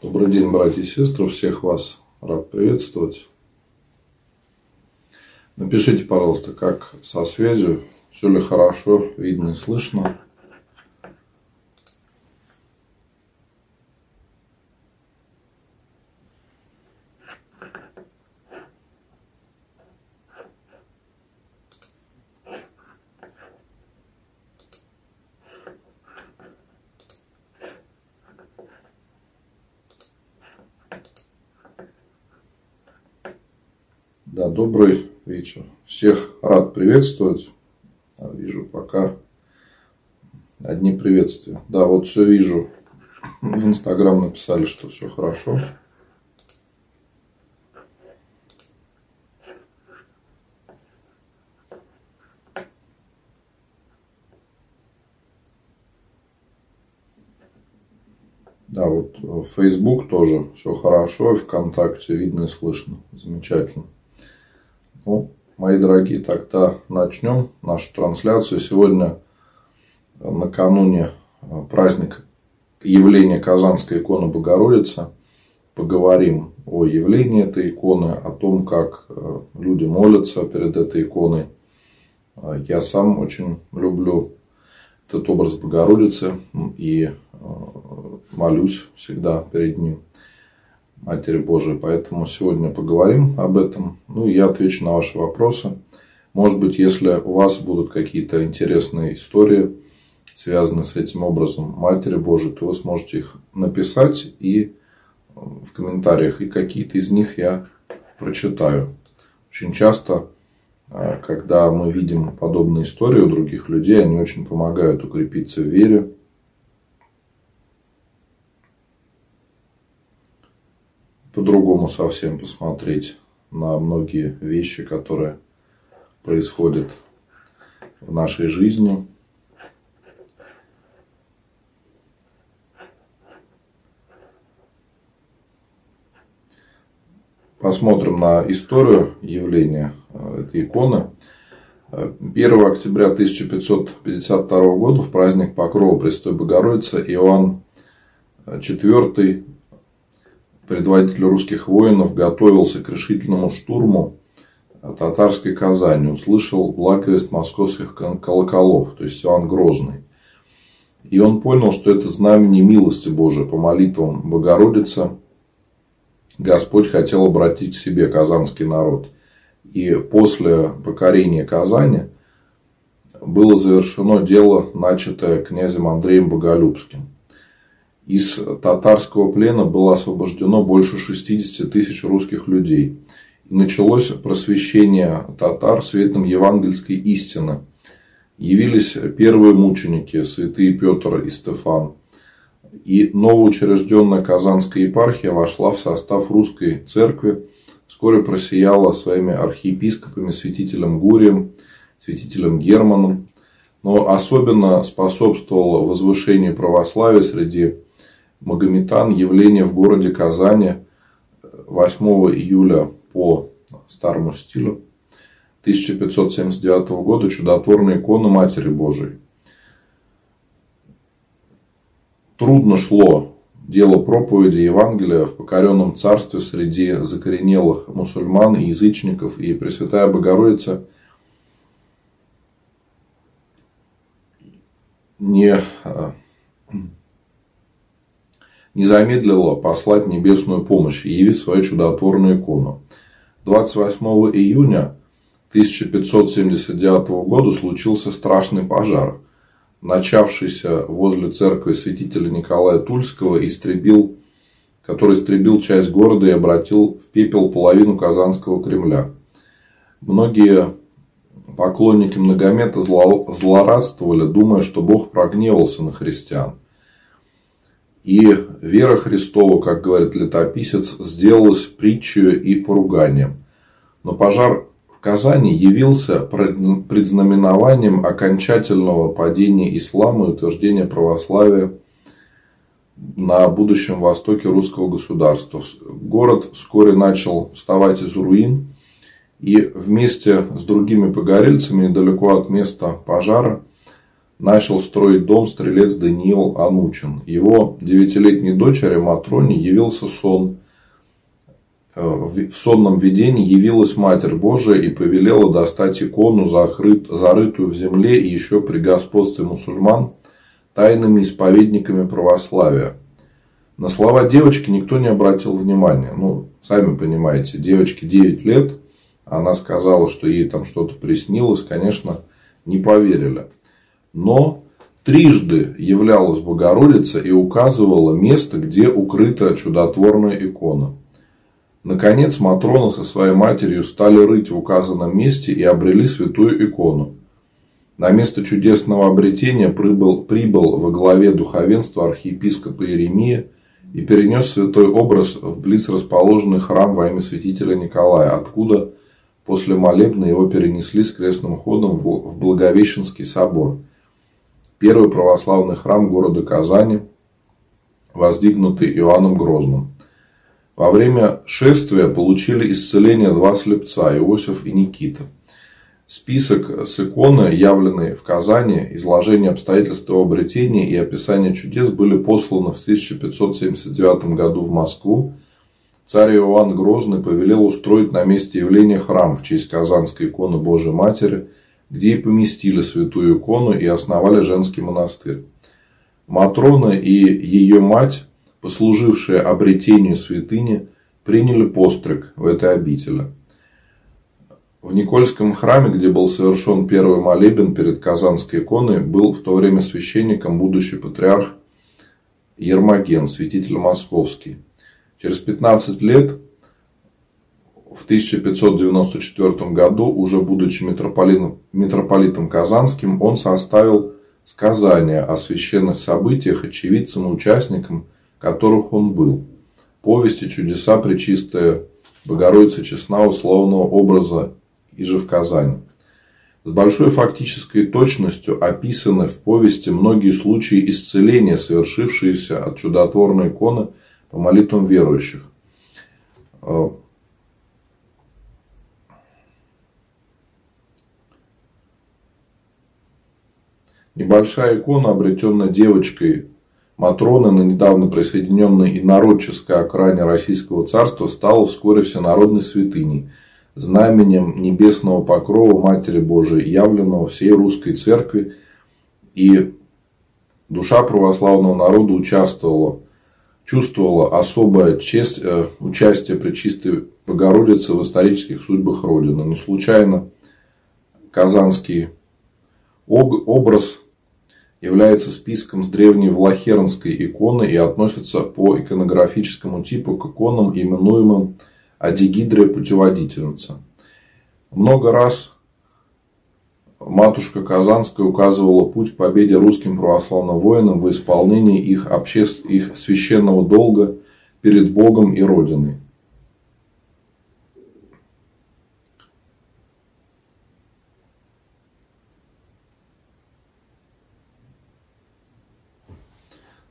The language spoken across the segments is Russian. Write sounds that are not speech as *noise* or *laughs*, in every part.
Добрый день, братья и сестры. Всех вас рад приветствовать. Напишите, пожалуйста, как со связью, все ли хорошо, видно и слышно. Да, добрый вечер. Всех рад приветствовать. А, вижу пока одни приветствия. Да, вот все вижу. В Инстаграм написали, что все хорошо. Да, вот Facebook тоже все хорошо, и ВКонтакте видно и слышно. Замечательно. Ну, мои дорогие, тогда начнем нашу трансляцию. Сегодня накануне э, праздника явления Казанской иконы Богородицы. Поговорим о явлении этой иконы, о том, как э, люди молятся перед этой иконой. Э, я сам очень люблю этот образ Богородицы и молюсь всегда перед ним. Матери Божией. Поэтому сегодня поговорим об этом. Ну я отвечу на ваши вопросы. Может быть, если у вас будут какие-то интересные истории, связанные с этим образом Матери Божией, то вы сможете их написать и э, в комментариях, и какие-то из них я прочитаю. Очень часто, э, когда мы видим подобные истории у других людей, они очень помогают укрепиться в вере, по-другому совсем посмотреть на многие вещи, которые происходят в нашей жизни. Посмотрим на историю явления э, этой иконы. 1 октября 1552 года в праздник Покрова Престой Богородицы Иоанн IV предводитель русских воинов готовился к решительному штурму татарской Казани, услышал благовест московских колоколов, то есть Иван Грозный. И он понял, что это знамение милости Божией по молитвам Богородицы. Господь хотел обратить к себе казанский народ. И после покорения Казани было завершено дело, начатое князем Андреем Боголюбским – из татарского плена было освобождено больше 60 тысяч русских людей. И началось просвещение татар светом евангельской истины. Явились первые мученики, святые Петр и Стефан. И новоучрежденная Казанская епархия вошла в состав русской церкви, вскоре просияла своими архиепископами, святителем Гурием, святителем Германом, но особенно способствовало возвышению православия среди Магометан явление в городе Казани 8 июля по старому стилю 1579 года чудотворная икона Матери Божией. Трудно шло дело проповеди Евангелия в покоренном царстве среди закоренелых мусульман и язычников, и Пресвятая Богородица не а, не замедлила послать небесную помощь и явить свою чудотворную икону. 28 июня 1579 года случился страшный пожар, начавшийся возле церкви святителя Николая Тульского, истребил, который истребил часть города и обратил в пепел половину Казанского Кремля. Многие поклонники Многомета злорадствовали, думая, что Бог прогневался на христиан – и вера Христова, как говорит летописец, сделалась притчей и поруганием. Но пожар в Казани явился предзнаменованием окончательного падения ислама и утверждения православия на будущем востоке русского государства. Город вскоре начал вставать из руин, и вместе с другими погорельцами недалеко от места пожара начал строить дом стрелец Даниил Анучин. Его девятилетней дочери Матроне явился сон. Э, в сонном видении явилась Матерь Божия и повелела достать икону, зарытую в земле и еще при господстве мусульман тайными исповедниками православия. На слова девочки никто не обратил внимания. Ну, сами понимаете, девочке 9 лет, она сказала, что ей там что-то приснилось, конечно, не поверили но трижды являлась Богородица и указывала место, где укрыта чудотворная икона. Наконец Матрона со своей матерью стали рыть в указанном месте и обрели святую икону. На место чудесного обретения прибыл, прибыл во главе духовенства архиепископа Иеремия и перенес святой образ в близ расположенный храм во имя святителя Николая, откуда после молебна его перенесли с крестным ходом в Благовещенский собор – первый православный храм города Казани, воздвигнутый Иоанном Грозным. Во время шествия получили исцеление два слепца, Иосиф и Никита. Список с иконы, явленный в Казани, изложение обстоятельств его обретения и описание чудес были посланы в 1579 году в Москву. Царь Иоанн Грозный повелел устроить на месте явления храм в честь Казанской иконы Божией Матери – где и поместили святую икону и основали женский монастырь. Матрона и ее мать, послужившие обретению святыни, приняли постриг в этой обители. В Никольском храме, где был совершен первый молебен перед Казанской иконой, был в то время священником будущий патриарх Ермоген, святитель московский. Через 15 лет в 1594 году, уже будучи митрополитом, митрополитом Казанским, он составил сказания о священных событиях, очевидцам и участникам которых он был. Повести «Чудеса Пречистая Богородицы Честна условного образа и же в Казани. С большой фактической точностью описаны в повести многие случаи исцеления, совершившиеся от чудотворной иконы по молитвам верующих. Небольшая икона, обретенная девочкой Матроны на недавно присоединенной инородческой окраине Российского царства, стала вскоре всенародной святыней, знаменем небесного покрова Матери Божией, явленного всей русской церкви, и душа православного народа участвовала, чувствовала особое честь, э, участие Пречистой Богородицы в исторических судьбах Родины. Не случайно Казанский образ является списком с древней Влахернской иконы и относится по иконографическому типу к иконам, именуемым Адигидрия Путеводительница. Много раз матушка Казанская указывала путь к победе русским православным воинам в исполнении их, обществ... их священного долга перед Богом и Родиной.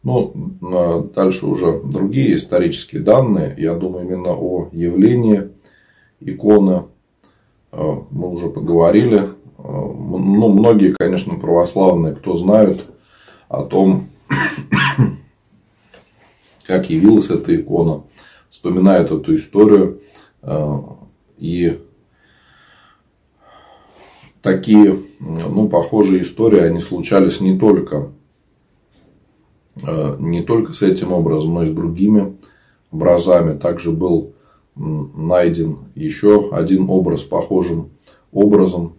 Ну, дальше уже другие исторические данные. Я думаю именно о явлении иконы. Э, мы уже поговорили. Э, ну, многие, конечно, православные, кто знают о том, *coughs* как явилась эта икона, вспоминают эту историю. И такие, ну, похожие истории, они случались не только не только с этим образом, но и с другими образами. Также был найден еще один образ похожим образом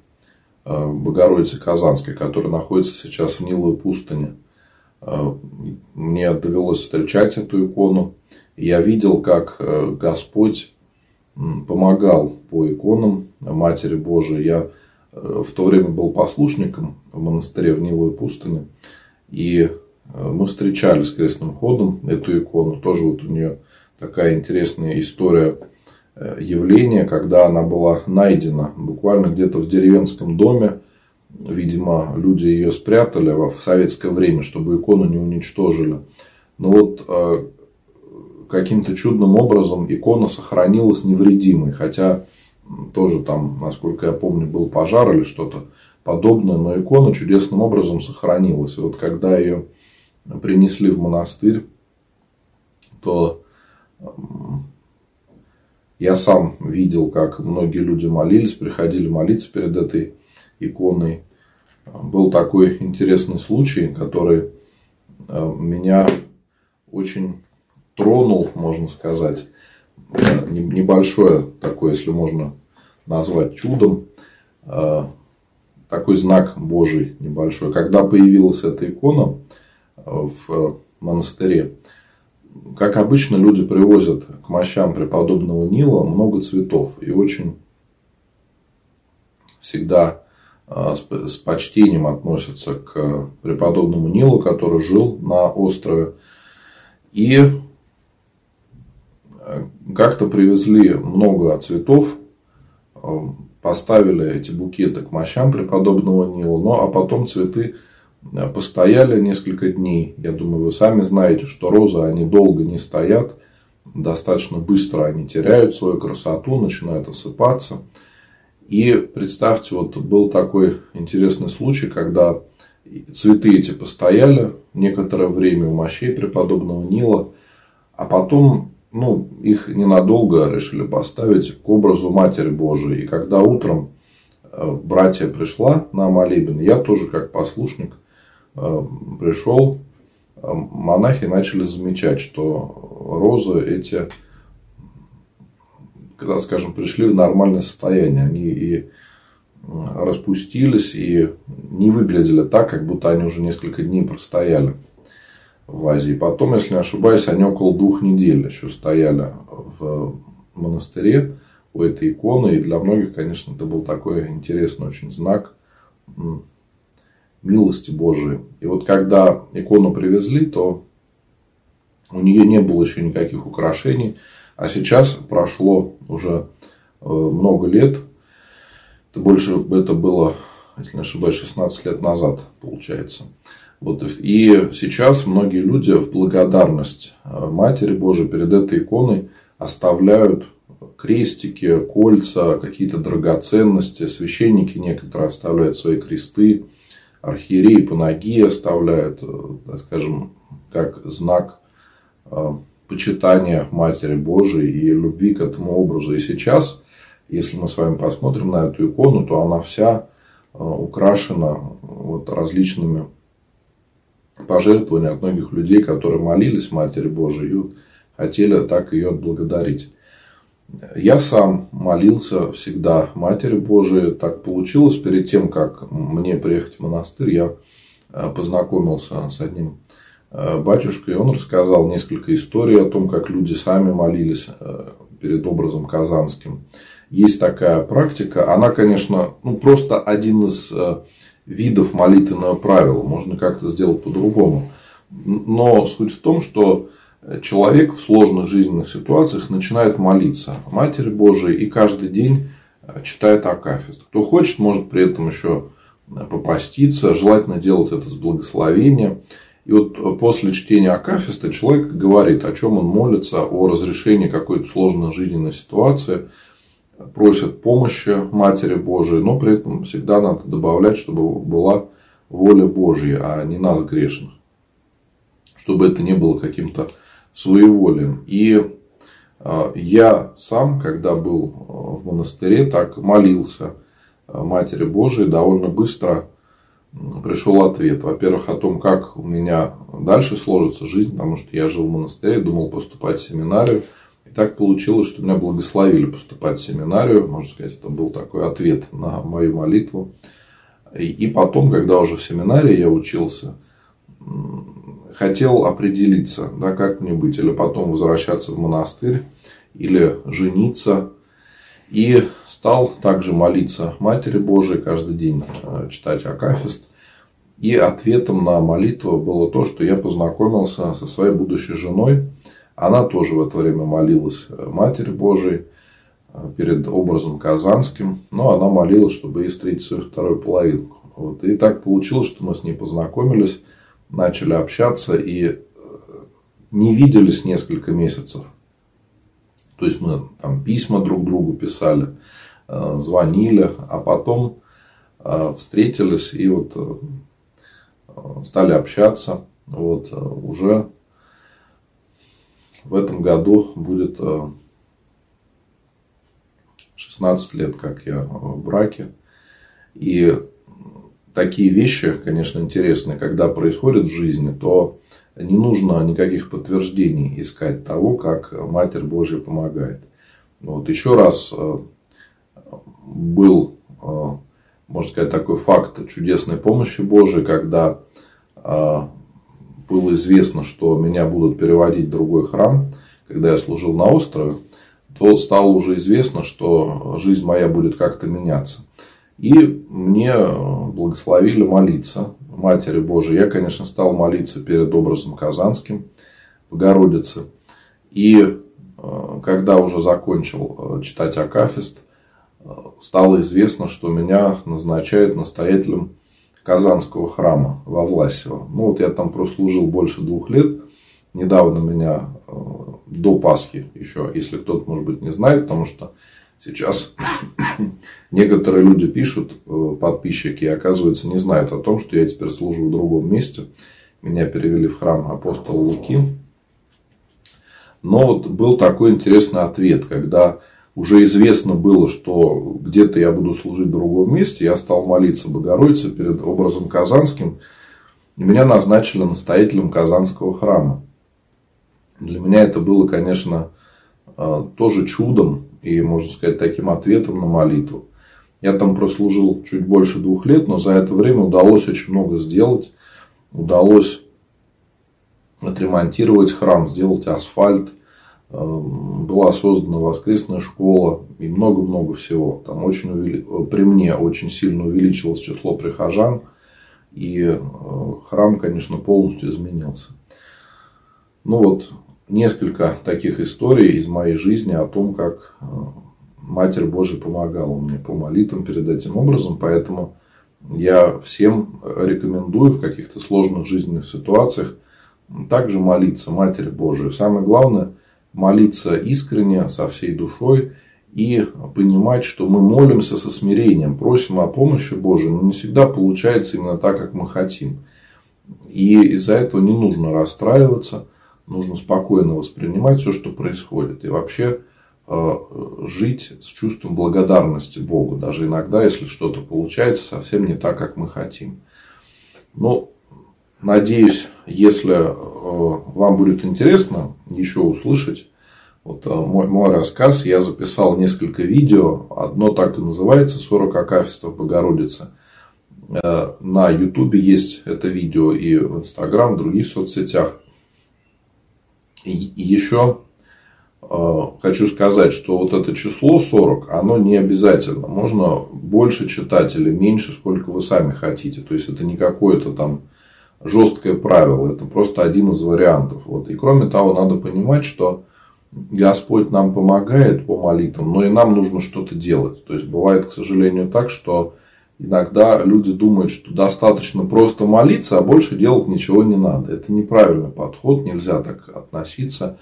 э, Богородицы Казанской, который находится сейчас в Ниловой пустыне. Э, мне довелось встречать эту икону. Я видел, как Господь помогал по иконам Матери Божией. Я в то время был послушником в монастыре в Ниловой пустыне. И мы встречали с крестным ходом эту икону. Тоже вот у нее такая интересная история э, явления, когда она была найдена буквально где-то в деревенском доме. Видимо, люди ее спрятали в советское время, чтобы икону не уничтожили. Но вот э, каким-то чудным образом икона сохранилась невредимой. Хотя тоже там, насколько я помню, был пожар или что-то подобная, но икона чудесным образом сохранилась. И вот когда ее принесли в монастырь, то я сам видел, как многие люди молились, приходили молиться перед этой иконой. Был такой интересный случай, который э, меня очень тронул, можно сказать. Э, небольшое такое, если можно назвать чудом. Э, такой знак Божий небольшой. Когда появилась эта икона в монастыре, как обычно, люди привозят к мощам преподобного Нила много цветов. И очень всегда а, с почтением относятся к преподобному Нилу, который жил на острове. И а, как-то привезли много цветов, а, поставили эти букеты к мощам преподобного Нила, ну а потом цветы постояли несколько дней. Я думаю, вы сами знаете, что розы, они долго не стоят. Достаточно быстро они теряют свою красоту, начинают осыпаться. И представьте, вот был такой интересный случай, когда цветы эти постояли некоторое время у мощей преподобного Нила, а потом ну, их ненадолго решили поставить к образу Матери Божией. И когда утром э, братья пришла на молебен, я тоже как послушник – Э, пришел, э, монахи начали замечать, что розы эти, когда, скажем, пришли в нормальное состояние, они и распустились и не выглядели так, как будто они уже несколько дней простояли в вазе. И потом, если не ошибаюсь, они около двух недель еще стояли в монастыре у этой иконы. И для многих, конечно, это был такой интересный очень знак милости Божией. И вот когда икону привезли, то у нее не было еще никаких украшений. А сейчас прошло уже э, много лет. Это больше это было, если не ошибаюсь, 16 лет назад, получается. Вот, и сейчас многие люди в благодарность э, Матери Божией перед этой иконой оставляют крестики, кольца, какие-то драгоценности. Священники некоторые оставляют свои кресты архиереи ноге оставляют, э, скажем, как знак э, почитания Матери Божией и любви к этому образу. И сейчас, если мы с вами посмотрим на эту икону, то она вся э, украшена вот различными пожертвованиями от многих людей, которые молились Матери Божией и хотели так ее отблагодарить. Я сам молился всегда Матери Божией. Так получилось. Перед тем, как мне приехать в монастырь, я э, познакомился с одним э, батюшкой. Он рассказал несколько историй о том, как люди сами молились э, перед образом казанским. Есть такая практика. Она, конечно, ну, просто один из видов молитвенного правила. Можно как-то сделать по-другому. Но суть в том, что человек в сложных жизненных ситуациях начинает молиться Матери Божией и каждый день э, читает Акафист. Кто хочет, может при этом еще э, попаститься, желательно делать это с благословения. И вот после чтения Акафиста человек говорит, о чем он молится, о разрешении какой-то сложной жизненной ситуации, просит помощи Матери Божией, но при этом всегда надо добавлять, чтобы была воля Божья, а не нас грешных. Чтобы это не было каким-то своеволием. И а, я сам, когда был а, в монастыре, так молился Матери Божией, довольно быстро пришел ответ. Во-первых, о том, как у меня дальше сложится жизнь, потому что я жил в монастыре, думал поступать в семинарию. И так получилось, что меня благословили поступать в семинарию. Можно сказать, это был такой ответ на мою молитву. И потом, когда уже в семинарии я учился, хотел определиться, да, как мне быть, или потом возвращаться в монастырь, или жениться. И стал также молиться Матери Божией каждый день, э, читать Акафист. И ответом на молитву было то, что я познакомился со своей будущей женой. Она тоже в это время молилась Матери Божией э, перед образом Казанским. Но она молилась, чтобы ей встретить свою вторую половинку. Вот. И так получилось, что мы с ней познакомились начали общаться и э, не виделись несколько месяцев. То есть мы там письма друг другу писали, э, звонили, а потом встретились и вот стали общаться. Вот уже в этом году будет 16 лет, как я в браке. И такие вещи, конечно, интересные, когда происходят в жизни, то не нужно никаких подтверждений искать того, как Матерь Божья помогает. Вот еще раз э, был, э, можно сказать, такой факт чудесной помощи Божией, когда э, было известно, что меня будут переводить в другой храм, когда я служил на острове, то стало уже известно, что жизнь моя будет как-то меняться. И мне благословили молиться Матери Божией. Я, конечно, стал молиться перед образом Казанским, Богородицы. И э, когда уже закончил э, читать Акафист, э, стало известно, что меня назначают настоятелем Казанского храма во Власево. Ну вот я там прослужил больше двух лет. Недавно меня до Пасхи еще, если кто-то, может быть, не знает, потому что Сейчас *coughs* некоторые люди пишут, э, подписчики, и оказывается не знают о том, что я теперь служу в другом месте. Меня перевели в храм апостола Луки. Но вот был такой интересный ответ, когда уже известно было, что где-то я буду служить в другом месте, я стал молиться Богородице перед образом Казанским, и меня назначили настоятелем Казанского храма. Для меня это было, конечно, э, тоже чудом, и, можно сказать, таким ответом на молитву. Я там прослужил чуть больше двух лет, но за это время удалось очень много сделать. Удалось отремонтировать храм, сделать асфальт. Эм, была создана воскресная школа и много-много всего. Там очень увели... при мне очень сильно увеличилось число прихожан. И э, храм, конечно, полностью изменился. Ну вот, несколько таких историй из моей жизни о том, как э, Матерь Божия помогала мне по молитвам перед этим образом. Поэтому я всем рекомендую в каких-то сложных жизненных ситуациях также молиться Матери Божией. Самое главное молиться искренне, со всей душой и понимать, что мы молимся со смирением, просим о помощи Божией, но не всегда получается именно так, как мы хотим. И из-за этого не нужно расстраиваться – нужно спокойно воспринимать все, что происходит. И вообще э, жить с чувством благодарности Богу. Даже иногда, если что-то получается совсем не так, как мы хотим. Ну, надеюсь, если э, вам будет интересно еще услышать вот э, мой, мой рассказ, я записал несколько видео. Одно так и называется «40 акафистов Богородицы». На Ютубе есть это видео и в Инстаграм, в других соцсетях. И еще э, хочу сказать, что вот это число 40, оно не обязательно. Можно больше читать или меньше, сколько вы сами хотите. То есть это не какое-то там жесткое правило, это просто один из вариантов. Вот. И кроме того, надо понимать, что Господь нам помогает по молитвам, но и нам нужно что-то делать. То есть бывает, к сожалению, так, что иногда люди думают, что достаточно просто молиться, а больше делать ничего не надо. Это неправильный подход, нельзя так относиться.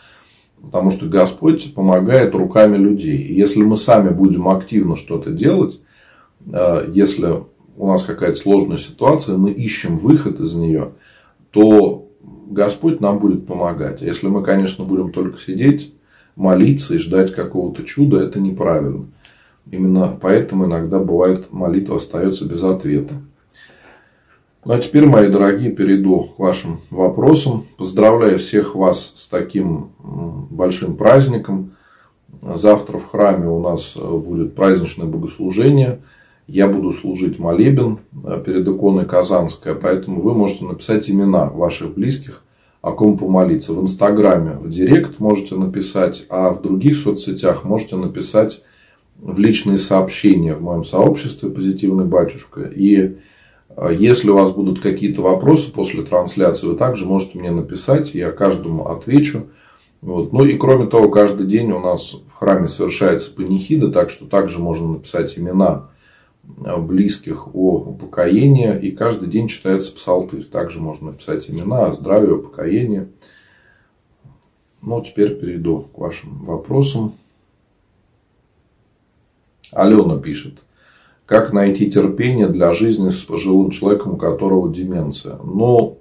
Потому что Господь помогает руками людей. И если мы сами будем активно что-то делать, э, если у нас какая-то сложная ситуация, мы ищем выход из нее, то Господь нам будет помогать. А если мы, конечно, будем только сидеть, молиться и ждать какого-то чуда, это неправильно. Именно поэтому иногда бывает молитва остается без ответа. Ну а теперь, мои дорогие, перейду к вашим вопросам. Поздравляю всех вас с таким большим праздником. Завтра в храме у нас э, будет праздничное богослужение. Я буду служить молебен э, перед иконой Казанская, поэтому вы можете написать имена ваших близких, о ком помолиться. В Инстаграме, в Директ можете написать, а в других соцсетях можете написать в личные сообщения в моем сообществе «Позитивный батюшка». И а, если у вас будут какие-то вопросы после трансляции, вы также можете мне написать, я каждому отвечу. Вот. Ну и кроме того, каждый день у нас в храме совершается панихида, так что также можно написать имена а, близких о упокоении, и каждый день читается псалтырь. Также можно написать имена о здравии, о упокоении. Ну, теперь перейду к вашим вопросам. Алена пишет. как найти терпение для жизни с пожилым человеком, у которого деменция. Но,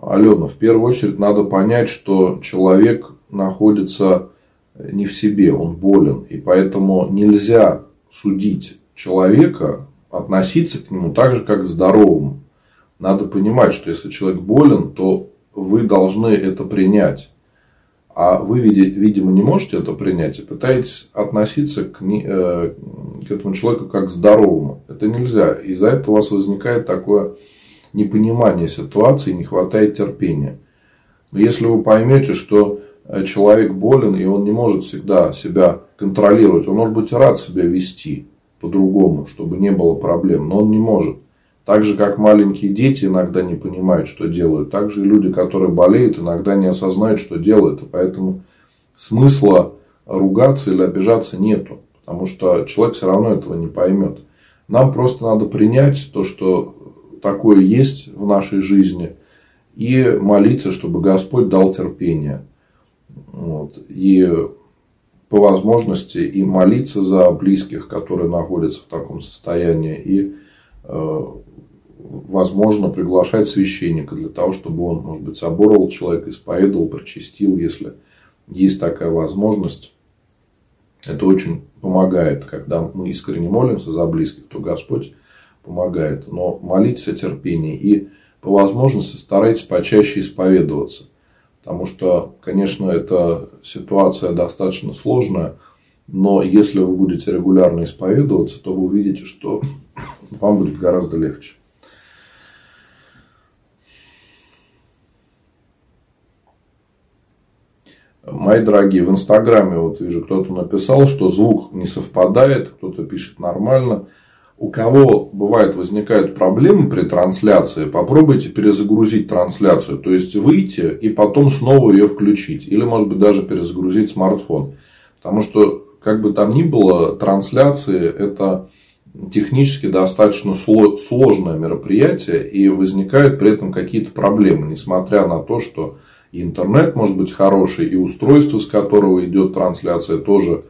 Алена, в первую очередь надо понять, что человек находится не в себе, он болен. И поэтому нельзя судить человека, относиться к нему так же, как к здоровому. Надо понимать, что если человек болен, то вы должны это принять. А вы, видимо, не можете это принять и пытаетесь относиться к, э, к этому человеку как к здоровому. Это нельзя. Из-за этого у вас возникает такое непонимание ситуации, не хватает терпения. Но если вы поймете, что э, человек болен, и он не может всегда себя контролировать, он может быть рад себя вести по-другому, чтобы не было проблем, но он не может. Так же, как маленькие дети иногда не понимают, что делают, так же и люди, которые болеют, иногда не осознают, что делают. И поэтому смысла ругаться или обижаться нету. Потому что человек все равно этого не поймет. Нам просто надо принять то, что такое есть в нашей жизни. И молиться, чтобы Господь дал терпение. Вот. И по возможности и молиться за близких, которые находятся в таком состоянии. И э, возможно приглашать священника для того, чтобы он, может быть, соборовал человека, исповедовал, прочистил, если есть такая возможность. Это очень помогает, когда мы искренне молимся за близких, то Господь помогает. Но молитесь о терпении и по возможности старайтесь почаще исповедоваться. Потому что, конечно, эта ситуация достаточно сложная, но если вы будете регулярно исповедоваться, то вы увидите, что *coughs* вам будет гораздо легче. Мои дорогие, в Инстаграме вот вижу, кто-то написал, что звук не совпадает, кто-то пишет нормально. У кого бывает возникают проблемы при трансляции, попробуйте перезагрузить трансляцию, то есть выйти и потом снова ее включить. Или, может быть, даже перезагрузить смартфон. Потому что, как бы там ни было, трансляции это технически достаточно сложное мероприятие и возникают при этом какие-то проблемы, несмотря на то, что и интернет может быть хороший, и устройство, с которого идет трансляция, тоже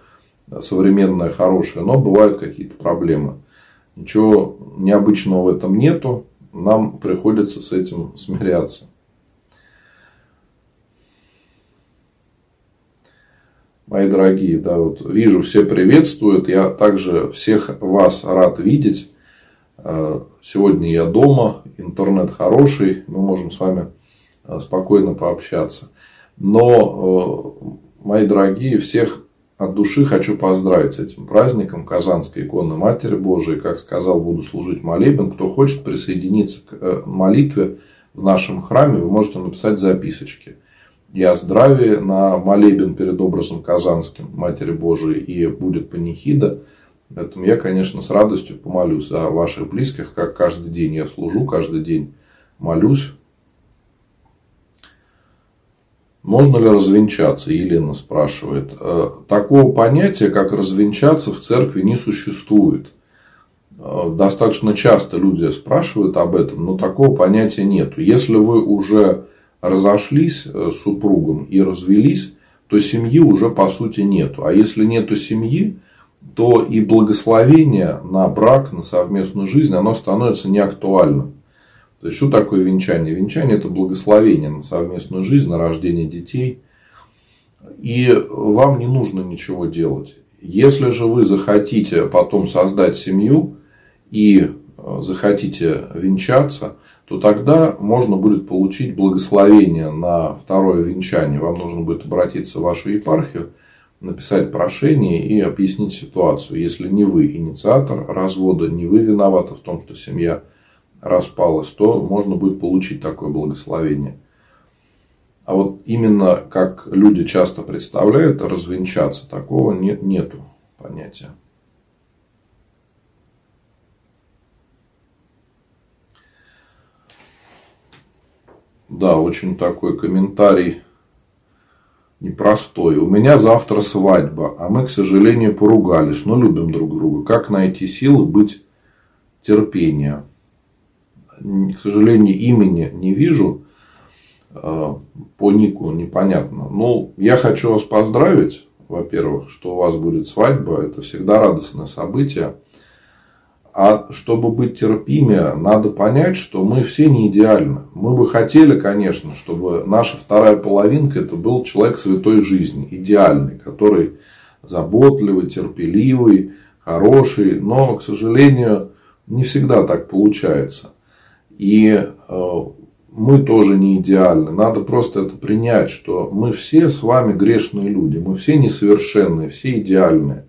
современное, хорошее, но бывают какие-то проблемы. Ничего необычного в этом нету, нам приходится с этим смиряться. Мои дорогие, да, вот вижу, все приветствуют. Я также всех вас рад видеть. Э, сегодня я дома, интернет хороший, мы можем с вами спокойно пообщаться. Но, э, мои дорогие, всех от души хочу поздравить с этим праздником Казанской иконы Матери Божией. Как сказал, буду служить молебен. Кто хочет присоединиться к э, молитве в нашем храме, вы можете написать записочки. Я здравия на молебен перед образом Казанским Матери Божией и будет панихида. Поэтому я, конечно, с радостью помолюсь за ваших близких, как каждый день я служу, каждый день молюсь можно ли развенчаться? Елена спрашивает. «Э, такого понятия, как развенчаться в церкви не существует. Э, достаточно часто люди спрашивают об этом, но такого понятия нет. Если вы уже разошлись э, с супругом и развелись, то семьи уже по сути нету. А если нету семьи, то и благословение на брак, на совместную жизнь, оно становится неактуальным. То есть, что такое венчание? Венчание – это благословение на совместную жизнь, на рождение детей. И вам не нужно ничего делать. Если же вы захотите потом создать семью и э, захотите венчаться, то тогда можно будет получить благословение на второе венчание. Вам нужно будет обратиться в вашу епархию, написать прошение и объяснить ситуацию. Если не вы инициатор развода, не вы виноваты в том, что семья распалась, то можно будет получить такое благословение. А вот именно как люди часто представляют, развенчаться, такого нет, нету понятия. Да, очень такой комментарий непростой. У меня завтра свадьба, а мы, к сожалению, поругались, но любим друг друга. Как найти силы быть терпения? К сожалению, имени не вижу. А, по нику непонятно. Ну, я хочу вас поздравить, во-первых, что у вас будет свадьба. Это всегда радостное событие. А чтобы быть терпимее, надо понять, что мы все не идеальны. Мы бы хотели, конечно, чтобы наша вторая половинка это был человек святой жизни, идеальный, который заботливый, терпеливый, хороший. Но, к сожалению, не всегда так получается. И э, мы тоже не идеальны. Надо просто это принять, что мы все с вами грешные люди. Мы все несовершенные, все идеальные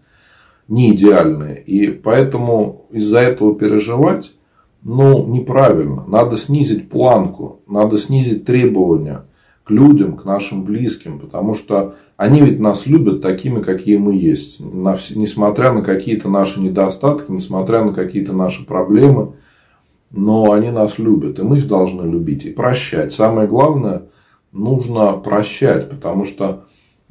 не идеальные. И поэтому из-за этого переживать ну, неправильно. Надо снизить планку, надо снизить требования к людям, к нашим близким, потому что они ведь нас любят такими, какие мы есть. Несмотря на какие-то наши недостатки, несмотря на какие-то наши проблемы, но они нас любят, и мы их должны любить и прощать. Самое главное, нужно прощать, потому что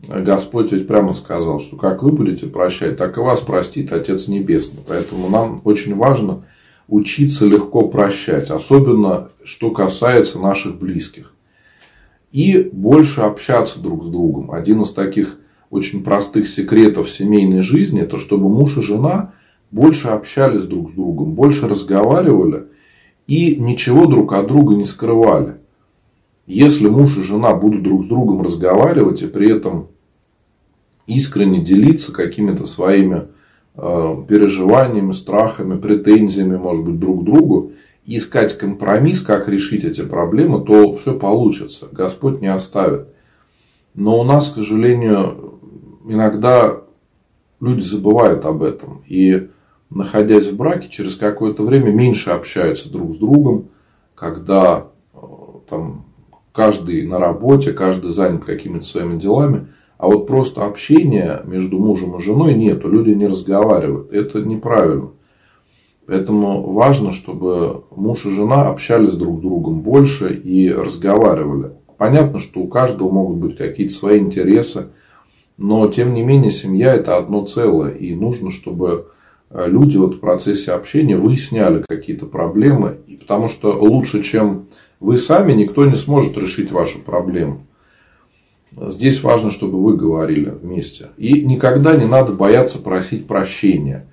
Господь ведь прямо сказал, что как вы будете прощать, так и вас простит Отец Небесный. Поэтому нам очень важно учиться легко прощать, особенно что касается наших близких. И больше общаться друг с другом. Один из таких очень простых секретов семейной жизни, это чтобы муж и жена больше общались друг с другом, больше разговаривали и ничего друг от друга не скрывали. Если муж и жена будут друг с другом разговаривать и при этом искренне делиться какими-то своими э, переживаниями, страхами, претензиями, может быть, друг к другу, и искать компромисс, как решить эти проблемы, то все получится. Господь не оставит. Но у нас, к сожалению, иногда люди забывают об этом. И находясь в браке, через какое-то время меньше общаются друг с другом, когда э, там, каждый на работе, каждый занят какими-то своими делами. А вот просто общения между мужем и женой нету, люди не разговаривают. Это неправильно. Поэтому важно, чтобы муж и жена общались друг с другом больше и разговаривали. Понятно, что у каждого могут быть какие-то свои интересы, но тем не менее семья это одно целое. И нужно, чтобы люди вот в процессе общения выясняли какие-то проблемы. Потому что лучше, чем вы сами, никто не сможет решить вашу проблему. Здесь важно, чтобы вы говорили вместе. И никогда не надо бояться просить прощения.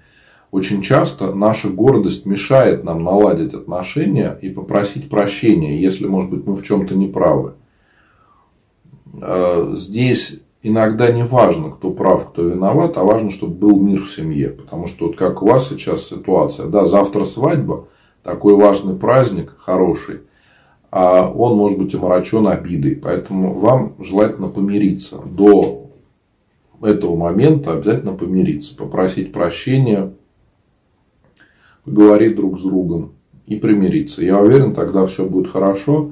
Очень часто наша гордость мешает нам наладить отношения и попросить прощения, если, может быть, мы в чем-то не правы. Э, здесь иногда не важно, кто прав, кто виноват, а важно, чтобы был мир в семье. Потому что вот как у вас сейчас ситуация, да, завтра свадьба, такой важный праздник, хороший – а он может быть омрачен обидой. Поэтому вам желательно помириться. До этого момента обязательно помириться, попросить прощения, поговорить друг с другом и примириться. Я уверен, тогда все будет хорошо.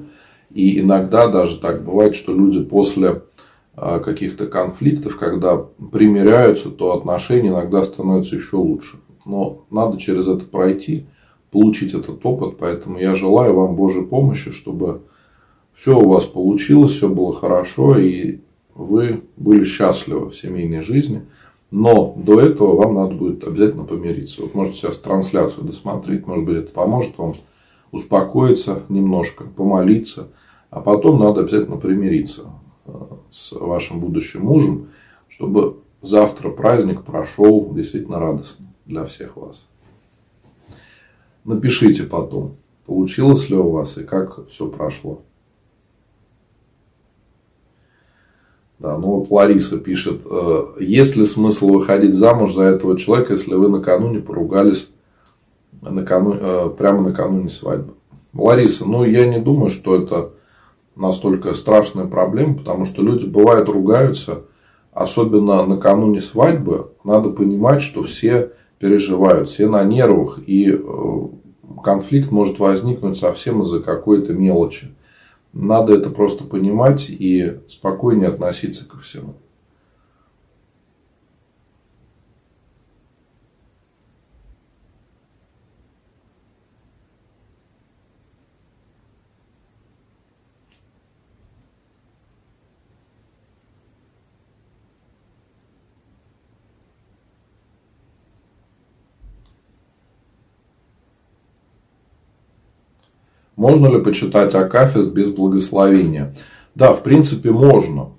И иногда даже так бывает, что люди после каких-то конфликтов, когда примиряются, то отношения иногда становятся еще лучше. Но надо через это пройти получить этот опыт. Поэтому я желаю вам Божьей помощи, чтобы все у вас получилось, все было хорошо, и вы были счастливы в семейной жизни. Но до этого вам надо будет обязательно помириться. Вот можете сейчас трансляцию досмотреть, может быть, это поможет вам успокоиться немножко, помолиться. А потом надо обязательно примириться э, с вашим будущим мужем, чтобы завтра праздник прошел действительно радостно для всех вас. Напишите потом, получилось ли у вас и как все прошло. Да, ну вот Лариса пишет, «Э, есть ли смысл выходить замуж за этого человека, если вы накануне поругались накануне, э, прямо накануне свадьбы? Лариса, ну я не думаю, что это настолько страшная проблема, потому что люди бывают ругаются, особенно накануне свадьбы. Надо понимать, что все переживают, все на нервах, и э, конфликт может возникнуть совсем из-за какой-то мелочи. Надо это просто понимать и спокойнее относиться ко всему. Можно ли почитать Акафист без благословения? Да, в принципе, можно.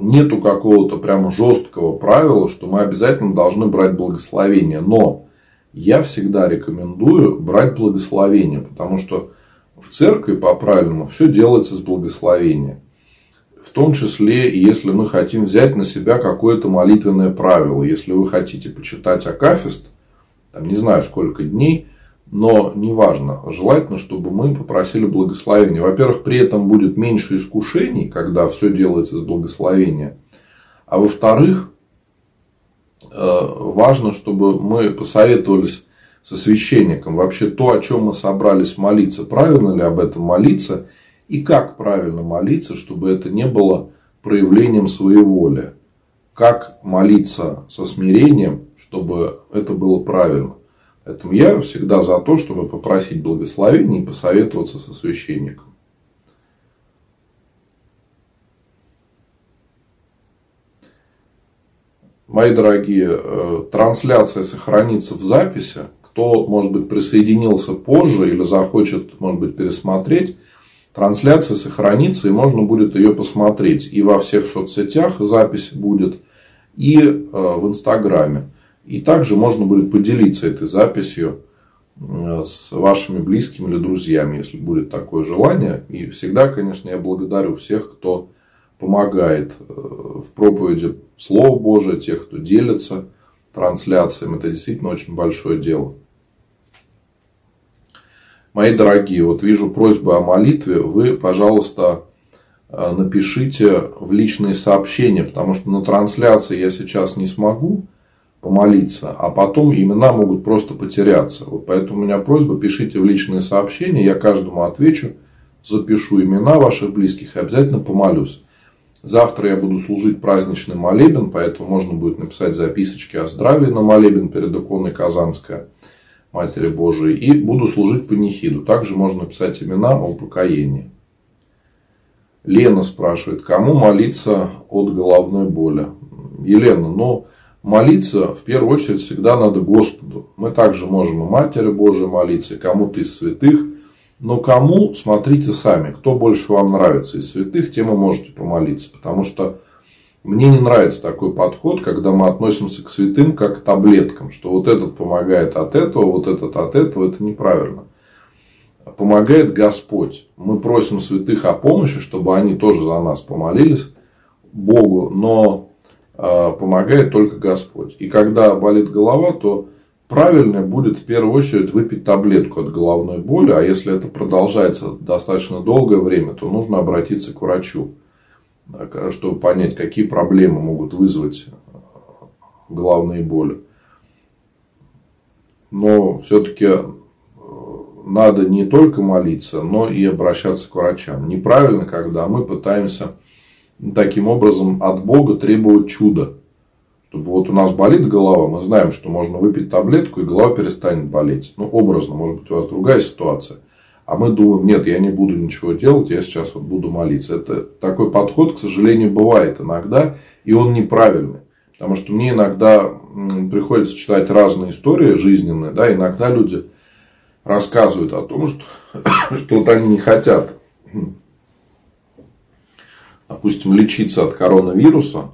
Нету какого-то прямо жесткого правила, что мы обязательно должны брать благословение. Но я всегда рекомендую брать благословение, потому что в церкви по-правильному все делается с благословения. В том числе, если мы хотим взять на себя какое-то молитвенное правило. Если вы хотите почитать Акафист, там, не знаю сколько дней, но неважно, желательно, чтобы мы попросили благословения. Во-первых, при этом будет меньше искушений, когда все делается с благословения. А во-вторых, э, важно, чтобы мы посоветовались со священником. Вообще то, о чем мы собрались молиться, правильно ли об этом молиться и как правильно молиться, чтобы это не было проявлением своей воли. Как молиться со смирением, чтобы это было правильно. Поэтому я всегда за то, чтобы попросить благословения и посоветоваться со священником. Мои дорогие, э, трансляция сохранится в записи. Кто, может быть, присоединился позже или захочет, может быть, пересмотреть, трансляция сохранится и можно будет ее посмотреть. И во всех соцсетях запись будет, и э, в Инстаграме. И также можно будет поделиться этой записью э, с вашими близкими или друзьями, если будет такое желание. И всегда, конечно, я благодарю всех, кто помогает э, в проповеди Слова Божия, тех, кто делится трансляциями. Это действительно очень большое дело. Мои дорогие, вот вижу просьбу о молитве. Вы, пожалуйста, э, напишите в личные сообщения, потому что на трансляции я сейчас не смогу помолиться, а потом имена могут просто потеряться. Вот поэтому у меня просьба, пишите в личные сообщения, я каждому отвечу, запишу имена ваших близких и обязательно помолюсь. Завтра я буду служить праздничный молебен, поэтому можно будет написать записочки о здравии на молебен перед иконой Казанская Матери Божией. И буду служить панихиду. Также можно написать имена о упокоении. Лена спрашивает, кому молиться от головной боли? Елена, ну, молиться в первую очередь всегда надо Господу. Мы также можем и Матери Божией молиться, и кому-то из святых. Но кому, смотрите сами, кто больше вам нравится из святых, тем и можете помолиться. Потому что мне не нравится такой подход, когда мы относимся к святым как к таблеткам, что вот этот помогает от этого, вот этот от этого, это неправильно. Помогает Господь. Мы просим святых о помощи, чтобы они тоже за нас помолились Богу, но помогает только Господь. И когда болит голова, то правильно будет в первую очередь выпить таблетку от головной боли, а если это продолжается достаточно долгое время, то нужно обратиться к врачу, чтобы понять, какие проблемы могут вызвать головные боли. Но все-таки надо не только молиться, но и обращаться к врачам. Неправильно, когда мы пытаемся таким образом от Бога требовать чуда. Чтобы вот у нас болит голова, мы знаем, что можно выпить таблетку, и голова перестанет болеть. Ну, образно, может быть, у вас другая ситуация. А мы думаем, нет, я не буду ничего делать, я сейчас вот буду молиться. Это такой подход, к сожалению, бывает иногда, и он неправильный. Потому что мне иногда приходится читать разные истории жизненные, да, иногда люди рассказывают о том, что, *coughs* что вот они не хотят допустим, лечиться от коронавируса,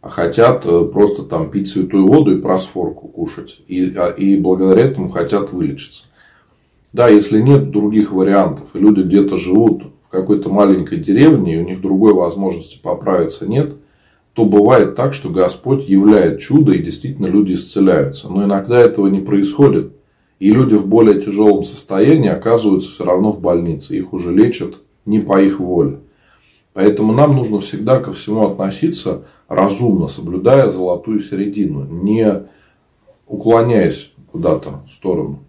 а хотят э, просто там пить святую воду и просфорку кушать. И, а, и благодаря этому хотят вылечиться. Да, если нет других вариантов, и люди где-то живут в какой-то маленькой деревне, и у них другой возможности поправиться нет, то бывает так, что Господь являет чудо, и действительно люди исцеляются. Но иногда этого не происходит. И люди в более тяжелом состоянии оказываются все равно в больнице. Их уже лечат не по их воле. Поэтому нам нужно всегда ко всему относиться разумно, соблюдая золотую середину, не уклоняясь куда-то в сторону.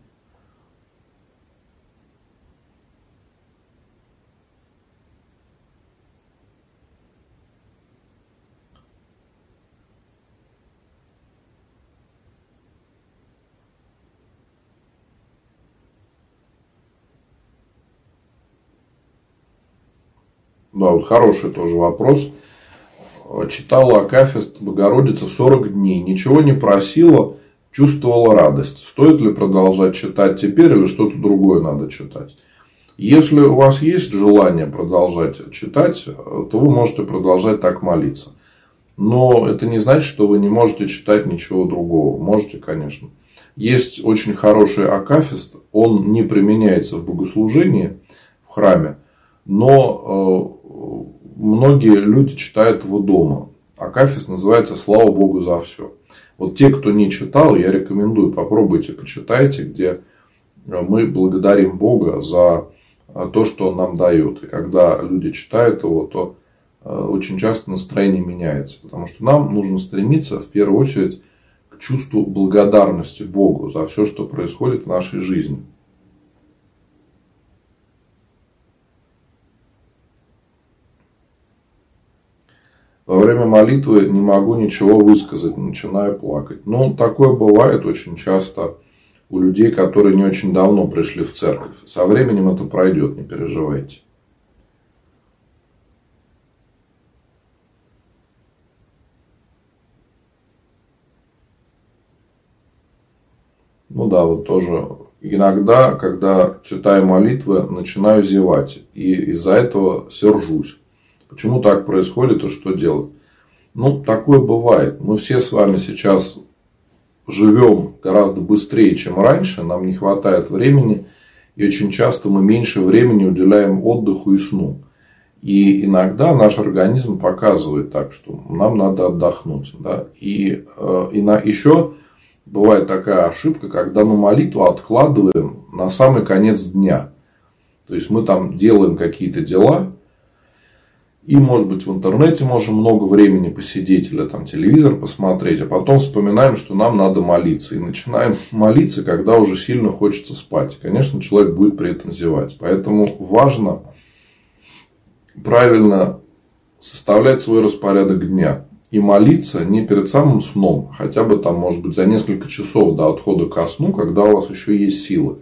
Да, вот хороший тоже вопрос. Читала Акафист Богородица 40 дней, ничего не просила, чувствовала радость. Стоит ли продолжать читать теперь или что-то другое надо читать? Если у вас есть желание продолжать читать, то вы можете продолжать так молиться. Но это не значит, что вы не можете читать ничего другого. Можете, конечно. Есть очень хороший акафист, он не применяется в богослужении в храме, но э, многие люди читают его дома. Акафист называется «Слава Богу за все». Вот те, кто не читал, я рекомендую, попробуйте, почитайте, где мы благодарим Бога за то, что Он нам дает. И когда люди читают его, то э, очень часто настроение меняется. Потому что нам нужно стремиться в первую очередь к чувству благодарности Богу за все, что происходит в нашей жизни. Во время молитвы не могу ничего высказать, начинаю плакать. Ну, такое бывает очень часто у людей, которые не очень давно пришли в церковь. Со временем это пройдет, не переживайте. Ну да, вот тоже иногда, когда читаю молитвы, начинаю зевать. И из-за этого сержусь. Почему так происходит и что делать? Ну, такое бывает. Мы все с вами сейчас живем гораздо быстрее, чем раньше. Нам не хватает времени. И очень часто мы меньше времени уделяем отдыху и сну. И иногда наш организм показывает так, что нам надо отдохнуть. Да? И, э, и на, еще бывает такая ошибка, когда мы молитву откладываем на самый конец дня. То есть мы там делаем какие-то дела, и, может быть, в интернете можем много времени посидеть или там телевизор посмотреть, а потом вспоминаем, что нам надо молиться. И начинаем *laughs* молиться, когда уже сильно хочется спать. Конечно, человек будет при этом зевать. Поэтому важно правильно составлять свой распорядок дня. И молиться не перед самым сном, хотя бы там, может быть, за несколько часов до отхода ко сну, когда у вас еще есть силы.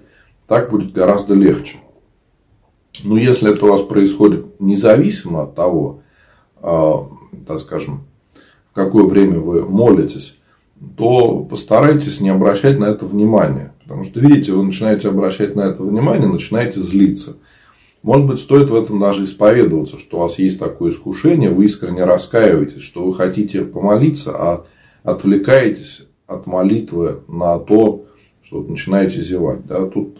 Так будет гораздо легче. Но если это у вас происходит независимо от того, так скажем, в какое время вы молитесь, то постарайтесь не обращать на это внимания. Потому что, видите, вы начинаете обращать на это внимание, начинаете злиться. Может быть, стоит в этом даже исповедоваться, что у вас есть такое искушение, вы искренне раскаиваетесь, что вы хотите помолиться, а отвлекаетесь от молитвы на то, что вот начинаете зевать. Да? Тут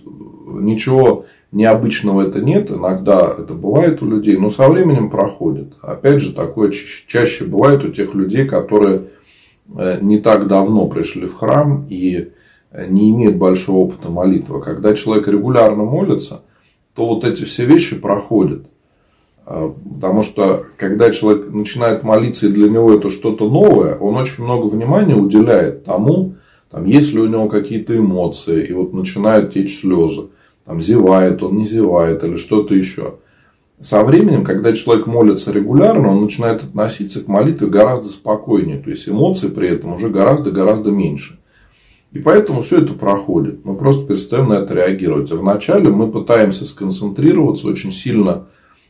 ничего необычного это нет. Иногда это бывает у людей, но со временем проходит. Опять же, такое чаще бывает у тех людей, которые э, не так давно пришли в храм и э, не имеют большого опыта молитвы. Когда человек регулярно молится, то вот эти все вещи проходят. А, потому что, когда человек начинает молиться, и для него это что-то новое, он очень много внимания уделяет тому, там, есть ли у него какие-то эмоции, и вот начинают течь слезы там, зевает он, не зевает или что-то еще. Со временем, когда человек молится регулярно, он начинает относиться к молитве гораздо спокойнее. То есть эмоций при этом уже гораздо-гораздо меньше. И поэтому все это проходит. Мы просто перестаем на это реагировать. А вначале мы пытаемся сконцентрироваться очень сильно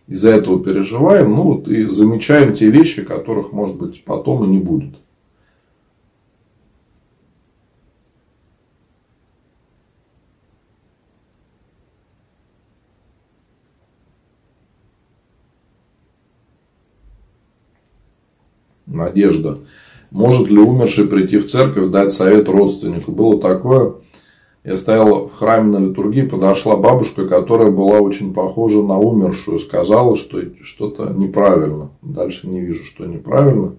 из-за этого переживаем, ну вот и замечаем те вещи, которых, может быть, потом и не будет. Надежда. Может ли умерший прийти в церковь, дать совет родственнику? Было такое. Я стоял в храме на литургии, подошла бабушка, которая была очень похожа на умершую. Сказала, что что-то неправильно. Дальше не вижу, что неправильно.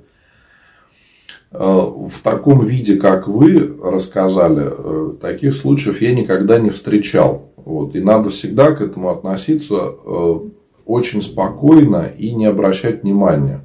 Э, в таком виде, как вы рассказали, э, таких случаев я никогда не встречал. Вот. И надо всегда к этому относиться э, очень спокойно и не обращать внимания.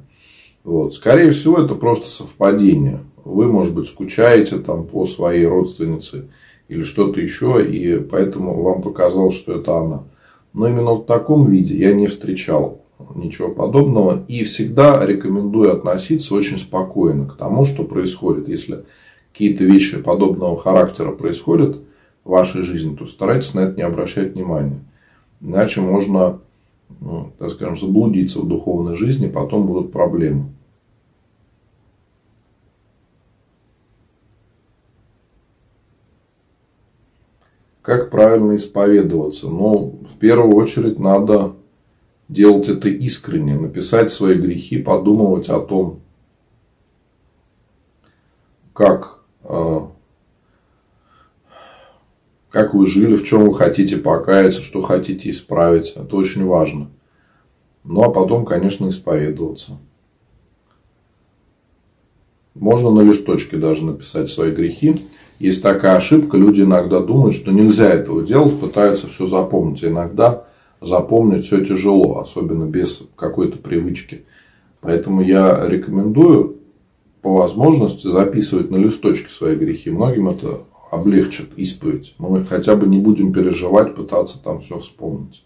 Вот. Скорее всего, это просто совпадение. Вы, может быть, скучаете там по своей родственнице или что-то еще, и поэтому вам показалось, что это она. Но именно в таком виде я не встречал ничего подобного. И всегда рекомендую относиться очень спокойно к тому, что происходит. Если какие-то вещи подобного характера происходят в вашей жизни, то старайтесь на это не обращать внимания. Иначе можно, ну, так скажем, заблудиться в духовной жизни, потом будут проблемы. Как правильно исповедоваться? Ну, в первую очередь надо делать это искренне, написать свои грехи, подумывать о том, как, э, как вы жили, в чем вы хотите покаяться, что хотите исправить. Это очень важно. Ну, а потом, конечно, исповедоваться. Можно на листочке даже написать свои грехи. Есть такая ошибка, люди иногда думают, что нельзя этого делать, пытаются все запомнить. Иногда запомнить все тяжело, особенно без какой-то привычки. Поэтому я рекомендую по возможности записывать на листочке свои грехи. Многим это облегчит исповедь. Мы хотя бы не будем переживать, пытаться там все вспомнить.